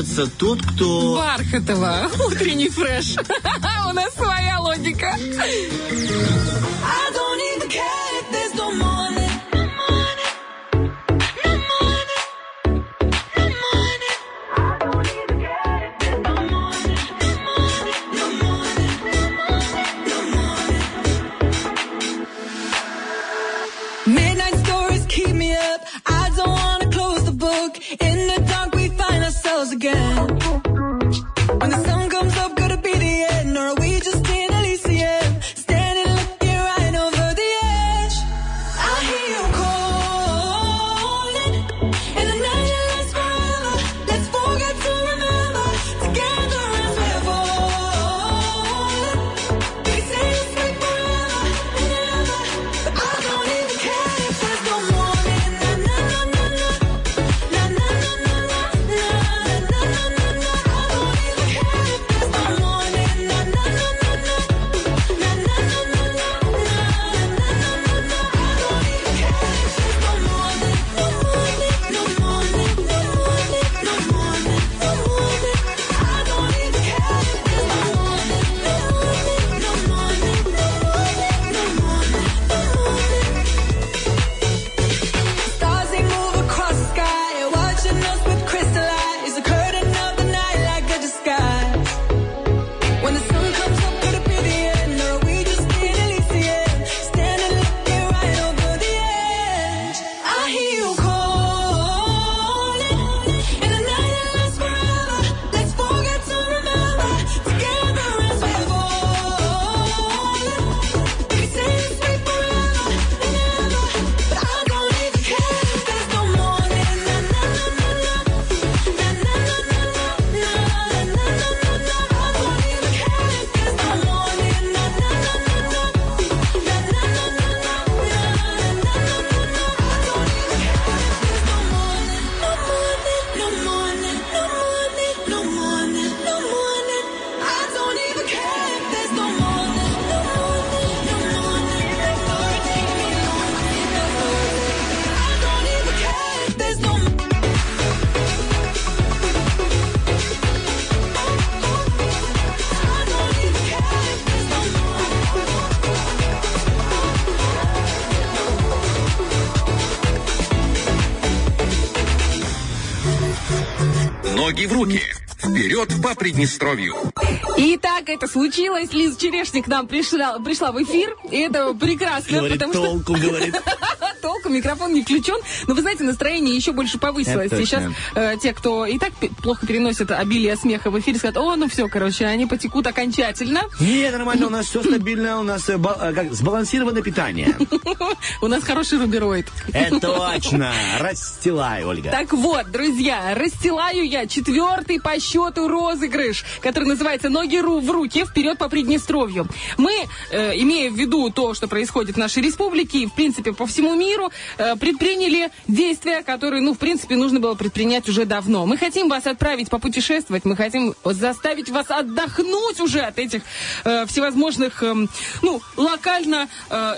Смеется тот, кто... Бархатова, утренний фреш. У нас своя логика. Приднестровью. Итак, это случилось. Лиз Черешник к нам пришла, пришла в эфир. И это прекрасно, Говорит, потому толку, говорит. Толку, микрофон не включен. Но вы знаете, настроение еще больше повысилось. Сейчас э, те, кто и так плохо переносит обилие смеха в эфире, скажут, о, ну все, короче, они потекут окончательно. Не, нормально, у нас все стабильно, у нас э, ба- э, как, сбалансированное питание. У нас хороший рубероид. Это точно. Расстилай, Ольга. Так вот, друзья, расстилаю я четвертый по счету розыгрыш, который называется «Ноги ру в руки. Вперед по Приднестровью». Мы, э, имея в виду то, что происходит в нашей республике и, в принципе, по всему миру, предприняли действия, которые, ну, в принципе, нужно было предпринять уже давно. Мы хотим вас отправить попутешествовать, мы хотим заставить вас отдохнуть уже от этих э, всевозможных, эм, ну, локально... э,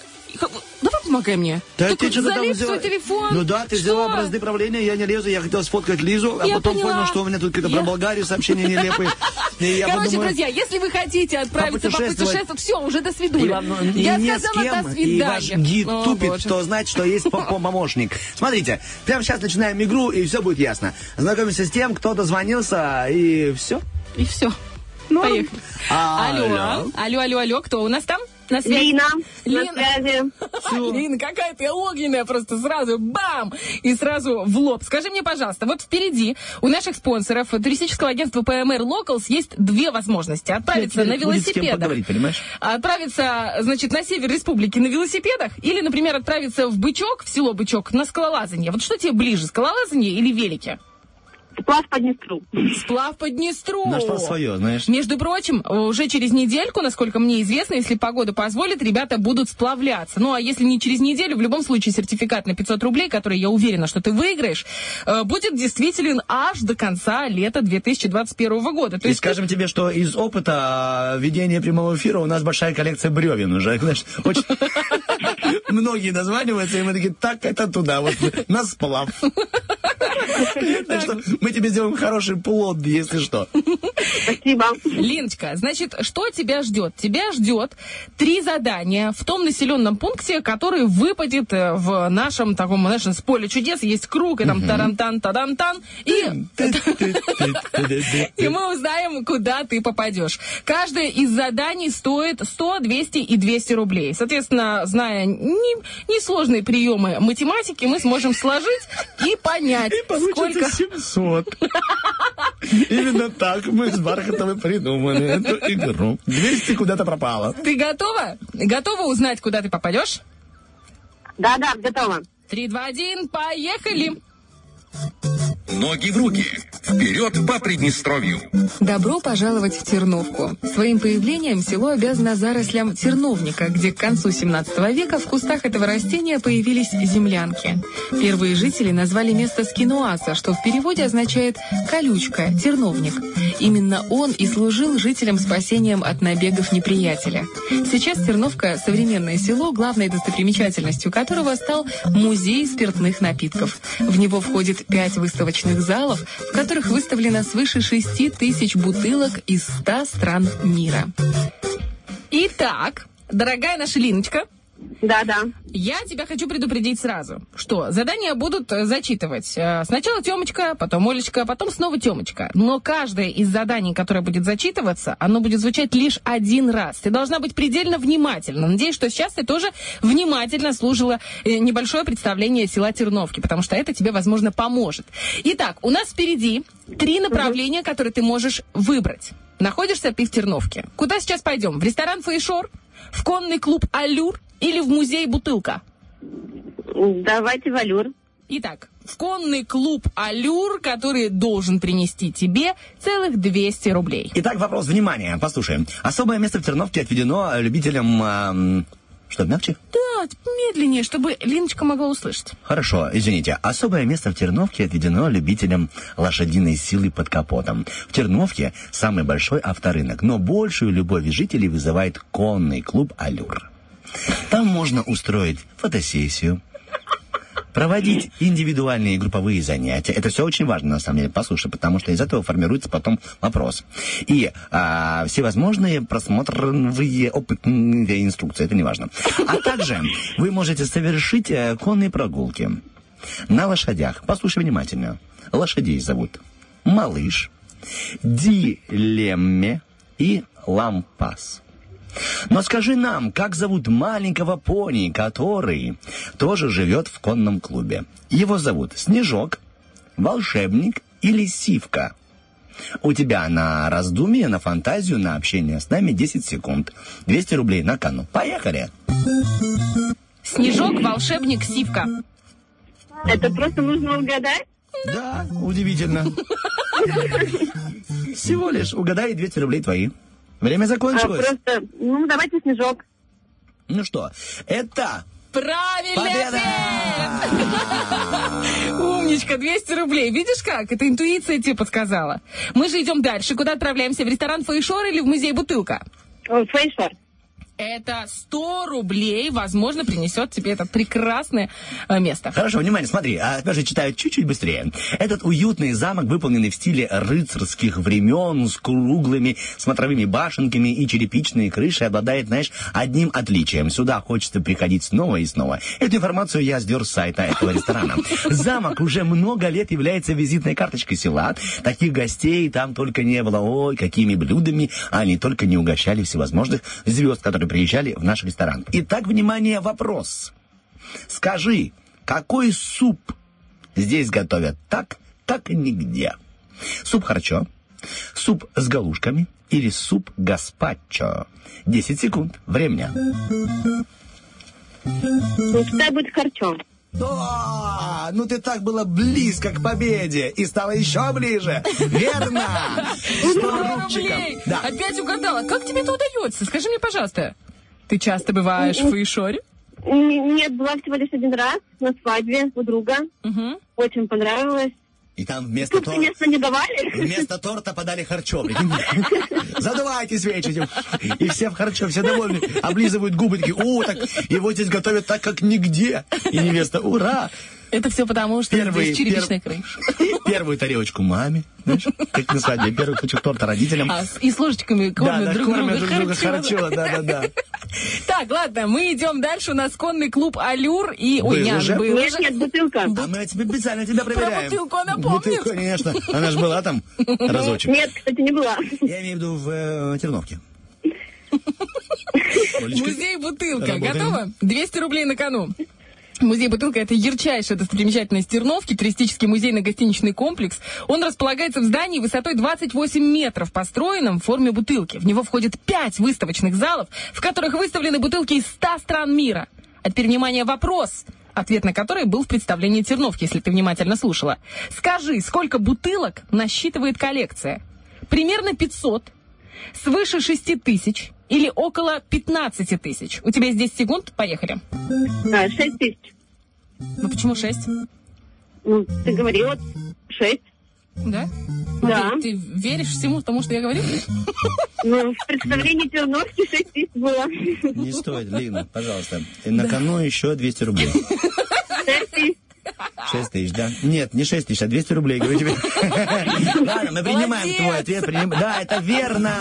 Давай помогай мне. Да ты что-то там залезь в взяла- свой телефон. Ну да, ты взяла Что? бразды правления, я не лезу, я хотел сфоткать Лизу, а Я потом поняла. понял, что у меня тут какие-то Я- про Болгарию сообщения нелепые. Короче, подумал, друзья, если вы хотите отправиться Попутешествовать. все, уже до свидания. ну, Я сказала до и ваш свидания. гид О, тупит, Боже. то знать, что есть по- по- помощник. Смотрите, прямо сейчас начинаем игру, и все будет ясно. Знакомимся с тем, кто дозвонился, и все. И все. Поехали. Алло. Алло. Алло, алло, алло. Кто у нас там? На связи? Лина, Лина. на связи. Лина, какая ты огненная, просто сразу бам! И сразу в лоб. Скажи мне, пожалуйста, вот впереди у наших спонсоров туристического агентства PMR Locals есть две возможности. Отправиться на Будет с кем велосипедах. поговорить, понимаешь? Отправиться, значит, на север республики на велосипедах или, например, отправиться в Бычок, в село Бычок, на скалолазание. Вот что тебе ближе, скалолазание или велики? Сплав по Днестру. Сплав по Днестру. Нашла свое, знаешь. Между прочим, уже через недельку, насколько мне известно, если погода позволит, ребята будут сплавляться. Ну, а если не через неделю, в любом случае сертификат на 500 рублей, который я уверена, что ты выиграешь, э, будет действителен аж до конца лета 2021 года. То И есть скажем тебе, что из опыта ведения прямого эфира у нас большая коллекция бревен уже. Знаешь, очень многие названиваются, и мы такие, так, это туда, вот на сплав. Так что мы тебе сделаем хороший плод, если что. Спасибо. Леночка, значит, что тебя ждет? Тебя ждет три задания в том населенном пункте, который выпадет э, в нашем таком, знаешь, с поля чудес. Есть круг, и там тарантан, тадантан. И И мы узнаем, куда ты попадешь. Каждое из заданий стоит 100, 200 и 200 рублей. Соответственно, зная не- несложные приемы математики, мы сможем сложить и понять, сколько... 700. Именно так мы с Бархатовой придумали эту игру. 200 куда-то пропало. Ты готова? Готова узнать, куда ты попадешь? Да-да, готова. Три, два, один, поехали! Ноги в руки. Вперед по Приднестровью. Добро пожаловать в Терновку. Своим появлением село обязано зарослям терновника, где к концу 17 века в кустах этого растения появились землянки. Первые жители назвали место скинуаса, что в переводе означает «колючка», «терновник». Именно он и служил жителям спасением от набегов неприятеля. Сейчас Терновка – современное село, главной достопримечательностью которого стал музей спиртных напитков. В него входит пять выставочных залов, в которых выставлено свыше 6 тысяч бутылок из 100 стран мира. Итак, дорогая наша Линочка, Да-да. я тебя хочу предупредить сразу, что задания будут э, зачитывать. э, Сначала Темочка, потом Олечка, потом снова Темочка. Но каждое из заданий, которое будет зачитываться, оно будет звучать лишь один раз. Ты должна быть предельно внимательна. Надеюсь, что сейчас ты тоже внимательно слушала э, небольшое представление села Терновки, потому что это тебе, возможно, поможет. Итак, у нас впереди три направления, которые ты можешь выбрать. Находишься ты в Терновке. Куда сейчас пойдем? В ресторан Фейшор? В конный клуб «Аллюр» или в музей «Бутылка»? Давайте валюр. Итак, в конный клуб «Аллюр», который должен принести тебе целых 200 рублей. Итак, вопрос, внимание, послушаем. Особое место в Терновке отведено любителям... ам, что, мягче? Да, медленнее, чтобы Линочка могла услышать. Хорошо, извините. Особое место в Терновке отведено любителям лошадиной силы под капотом. В Терновке самый большой авторынок, но большую любовь жителей вызывает конный клуб «Алюр». Там можно устроить фотосессию, проводить индивидуальные и групповые занятия. Это все очень важно, на самом деле, послушай, потому что из этого формируется потом вопрос. И а, всевозможные просмотровые опытные инструкции, это не важно. А также вы можете совершить э, конные прогулки на лошадях. Послушай внимательно. Лошадей зовут малыш, дилемме и лампас. Но скажи нам, как зовут маленького пони, который тоже живет в конном клубе? Его зовут Снежок, Волшебник или Сивка? У тебя на раздумье, на фантазию, на общение с нами 10 секунд. 200 рублей на кону. Поехали! Снежок, волшебник, сивка. Это просто нужно угадать? Да, удивительно. Всего лишь угадай 200 рублей твои. Время А, закончилось. просто, ну, давайте снежок. Ну что, это Правильный победа! ответ! Умничка, 200 рублей. Видишь как? Это интуиция тебе подсказала. Мы же идем дальше. Куда отправляемся? В ресторан Фейшор или в музей Бутылка? О, Фейшор. Это 100 рублей, возможно, принесет тебе это прекрасное э, место. Хорошо, внимание, смотри, а теперь же читаю чуть-чуть быстрее. Этот уютный замок, выполненный в стиле рыцарских времен, с круглыми смотровыми башенками и черепичной крышей, обладает, знаешь, одним отличием. Сюда хочется приходить снова и снова. Эту информацию я сдер с сайта этого ресторана. Замок уже много лет является визитной карточкой села. Таких гостей там только не было. Ой, какими блюдами они только не угощали всевозможных звезд, которые приезжали в наш ресторан. Итак, внимание, вопрос. Скажи, какой суп здесь готовят так, как нигде? Суп харчо, суп с галушками или суп гаспачо? 10 секунд. Время. Ну, пускай будет харчо. Да, ну ты так была близко к победе и стала еще ближе. Верно. 100 100 рубчиков. Да. Опять угадала. Как тебе это удается? Скажи мне, пожалуйста. Ты часто бываешь в Фейшоре? Нет, была всего лишь один раз на свадьбе у друга. Угу. Очень понравилось. И там вместо торта... конечно, не давали. Вместо торта подали харчо, прикинь. Задувайте свечи. И все в харчо, все довольны. Облизывают губы, такие, о, так его здесь готовят так, как нигде. И невеста, ура! Это все потому, что Первый- здесь черепичная крыша. Первую тарелочку маме, знаешь, как на свадьбе. Первый кусок торта родителям. А, с- и с ложечками Да, кормят да, друг кормят друга. друг друга Харчо, харчо, да, да, да. Так, ладно, мы идем дальше. У нас конный клуб «Алюр». И... Ой, Был не, уже? был Нет, нет, бутылка. А мы тебе специально тебя проверяем. бутылку она Бутылку, помнит? конечно. Она же была там разочек. Нет, кстати, не была. Я имею в виду в э, Терновке. Музей «Бутылка». Готово? 200 рублей на кону. Музей «Бутылка» — это ярчайшая достопримечательность Терновки, туристический музейно-гостиничный комплекс. Он располагается в здании высотой 28 метров, построенном в форме бутылки. В него входит 5 выставочных залов, в которых выставлены бутылки из 100 стран мира. А теперь, внимание, вопрос, ответ на который был в представлении Терновки, если ты внимательно слушала. Скажи, сколько бутылок насчитывает коллекция? Примерно 500, свыше 6 тысяч или около 15 тысяч. У тебя есть 10 секунд, поехали. А, Шесть тысяч. Ну почему 6? Ну, ты говорила шесть. Да? Да. Ты, ты веришь всему тому, что я говорю? Ну, в представлении Терновки шесть тысяч было. Не стоит, Лина, пожалуйста. И На кону еще 200 рублей. Шесть тысяч. 6 тысяч, да? Нет, не 6 тысяч, а 200 рублей, говорю тебе. Ладно, мы принимаем твой ответ. Да, это верно.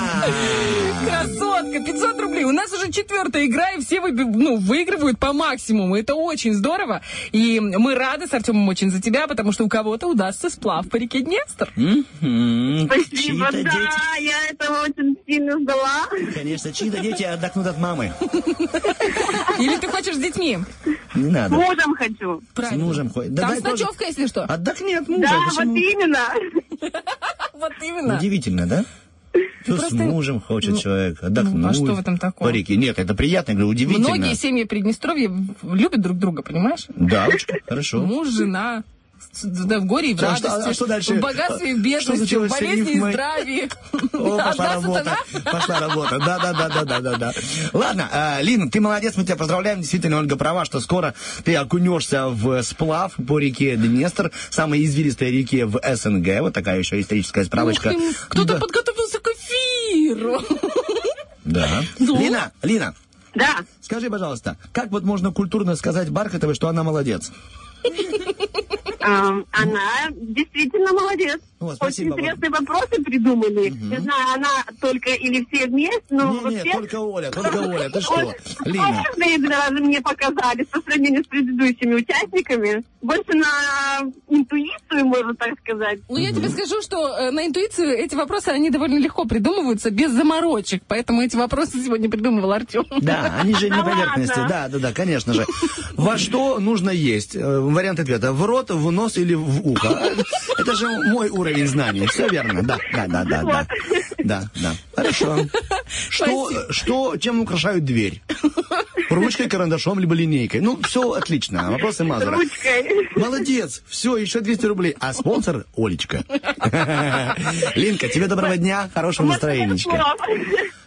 Красотка, 500 рублей. У нас уже четвертая игра, и все ну, выигрывают по максимуму. Это очень здорово. И мы рады с Артемом очень за тебя, потому что у кого-то удастся сплав по реке Днестр. Спасибо, да, я этого очень сильно ждала. конечно, чьи-то дети отдохнут от мамы. Или ты хочешь с детьми? Не С надо. мужем хочу. С мужем ходит. Там Давай с тоже. ночевкой, если что. Отдохни от мужа. Да, почему? вот именно. Вот именно. Удивительно, да? Что с Просто- мужем хочет ну, человек отдохнуть. ну, а что в этом такого? По реке. Нет, это приятно, я говорю, удивительно. Многие семьи Приднестровья любят друг друга, понимаешь? Да, Олечка, хорошо. Муж, жена. Да, в горе и в А что- радости, а что дальше? в богатстве и в бедности, в болезни и здравии. О, пошла работа. Пошла работа. Да, да, да, да, да, да, да. Ладно, а, Лина, ты молодец, мы тебя поздравляем. Действительно, Ольга права, что скоро ты окунешься в сплав по реке Днестр, самой извилистой реке в СНГ. Вот такая еще историческая справочка. Кто-то подготовился к эфиру. Да. Лина, Лина, Да. скажи, пожалуйста, как вот можно культурно сказать Бархатовой, что она молодец? Эм, Она действительно молодец. О, спасибо Очень вам. интересные вопросы придумали. Не знаю, она только или все вместе, но Не, не, вообще... только Оля, только Оля, ты что? Лина. даже мне показались по сравнению с предыдущими участниками. Больше на интуицию, можно так сказать. Ну, я тебе скажу, что э, на интуицию эти вопросы, они довольно легко придумываются, без заморочек. Поэтому эти вопросы сегодня придумывал Артем. Да, они же на поверхности. Да, да, да, конечно же. Во что нужно есть? Э, Вариант ответа. В рот, в нос или в ухо? Это же мой уровень знаний. Все верно. Да, да, да, да, да. Да, да. Хорошо. Что, что, чем украшают дверь? Ручкой, карандашом, либо линейкой. Ну, все отлично. Вопросы Мазура. Ручкой. Молодец. Все, еще 200 рублей. А спонсор Олечка. Линка, тебе доброго дня, хорошего настроения.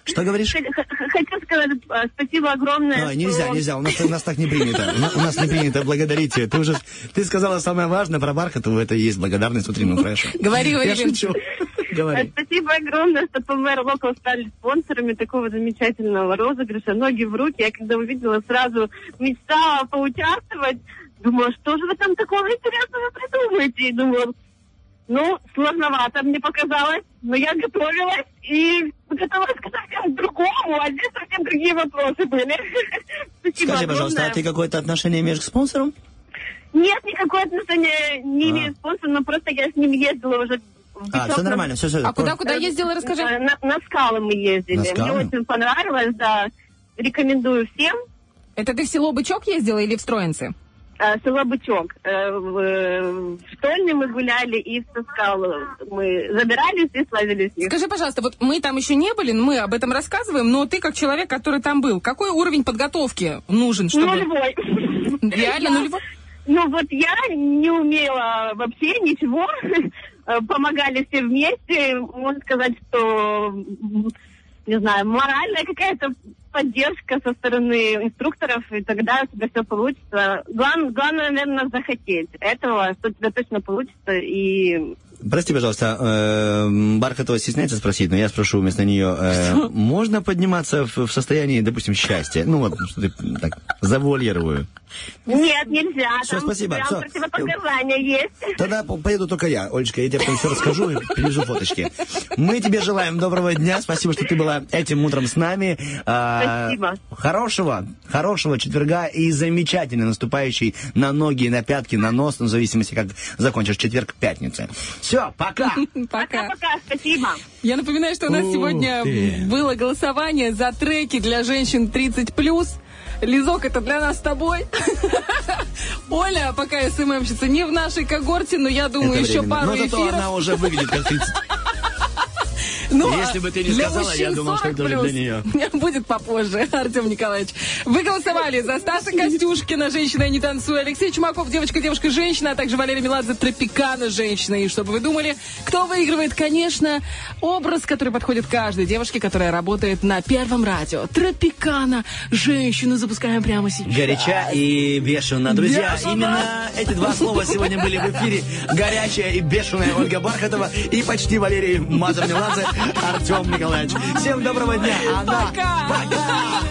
Что говоришь? Х- х- Хочу сказать э, спасибо огромное. Ой, нельзя, что- нельзя, у нас, у нас так не принято. У нас- не принято благодарить. Ты уже ты сказала самое важное про Бархатову, это и есть благодарность утреннему фрешу. Говори. Э, Говори. Спасибо огромное, что ПМР Локал стали спонсорами такого замечательного розыгрыша. Ноги в руки. Я когда увидела, сразу мечтала поучаствовать. Думала, что же вы там такого интересного придумаете? И думала, ну, сложновато мне показалось, но я готовилась и готовилась к совсем другому, а здесь совсем другие вопросы были. Спасибо Скажи, пожалуйста, а ты какое-то отношение имеешь к спонсору? Нет, никакое отношения не А. имею спонсора, но просто я с ним ездила уже А, все нормально, все, все. А куда, куда ездила, расскажи? На, на скалы мы ездили. На Мне скалы? очень понравилось, да. Рекомендую всем. Это ты в село Бычок ездила или в Строинцы? Э, Село Бычок. Э, В, в Штольне мы гуляли и в Соскалы. Мы забирались и славились. в них. Скажи, пожалуйста, вот мы там еще не были, мы об этом рассказываем, но ты как человек, который там был, какой уровень подготовки нужен, чтобы... Нулевой. Реально нулевой? Ну вот я не умела вообще ничего. Э, Помогали все вместе. Можно сказать, что, не знаю, моральная какая-то поддержка со стороны инструкторов, и тогда у тебя все получится. Главное, главное, наверное, захотеть этого, что у тебя точно получится. И Прости, пожалуйста, э, Бархатова стесняется спросить, но я спрошу вместо нее. э, можно подниматься в, в состоянии, допустим, счастья? Ну вот, что ты так завуалирую. Нет, нельзя. Там спасибо, прям противопоказания есть. Тогда по- поеду только я. Олечка, я тебе потом все расскажу и привезу фоточки. Мы тебе желаем доброго дня. Спасибо, что ты была этим утром с нами. А, Спасибо. Хорошего, хорошего четверга и замечательно наступающий на ноги, на пятки, на нос, в зависимости, как закончишь четверг, пятница. Все, пока. Пока. Пока, спасибо. Я напоминаю, что у нас сегодня было голосование за треки для женщин 30+. Лизок, это для нас с тобой. Оля, пока СММщица, не в нашей когорте, но я думаю, еще пару Но зато эфиров. она уже выглядит как 30. Ну, Если бы ты не сказала, я думал, что 40 это для нее. Будет попозже, Артем Николаевич. Вы голосовали за Стаса Костюшкина, женщина не танцуй, Алексей Чумаков, девочка, девушка, женщина, а также Валерия Меладзе, Тропикана, женщина. И чтобы вы думали, кто выигрывает, конечно, образ, который подходит каждой девушке, которая работает на Первом радио. Тропикана, женщину запускаем прямо сейчас. Горяча и бешено. Друзья, Бешено. именно эти два слова сегодня были в эфире. Горячая и бешеная Ольга Бархатова и почти Валерий Мазур-Меладзе Артем Николаевич. Всем доброго дня. Она... Пока. Пока.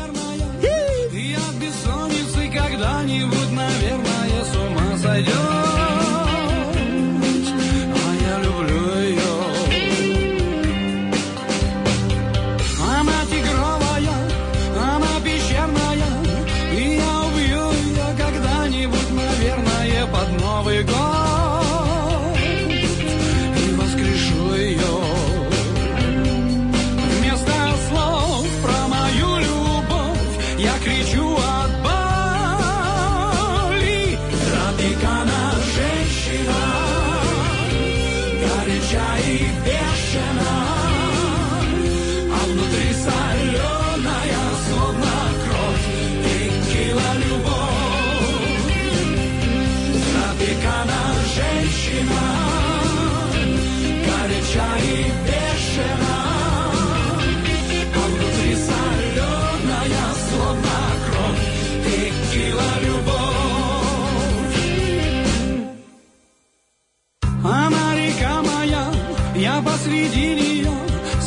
От бессонницы когда-нибудь, наверное, с ума сойдет. А я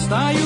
стою на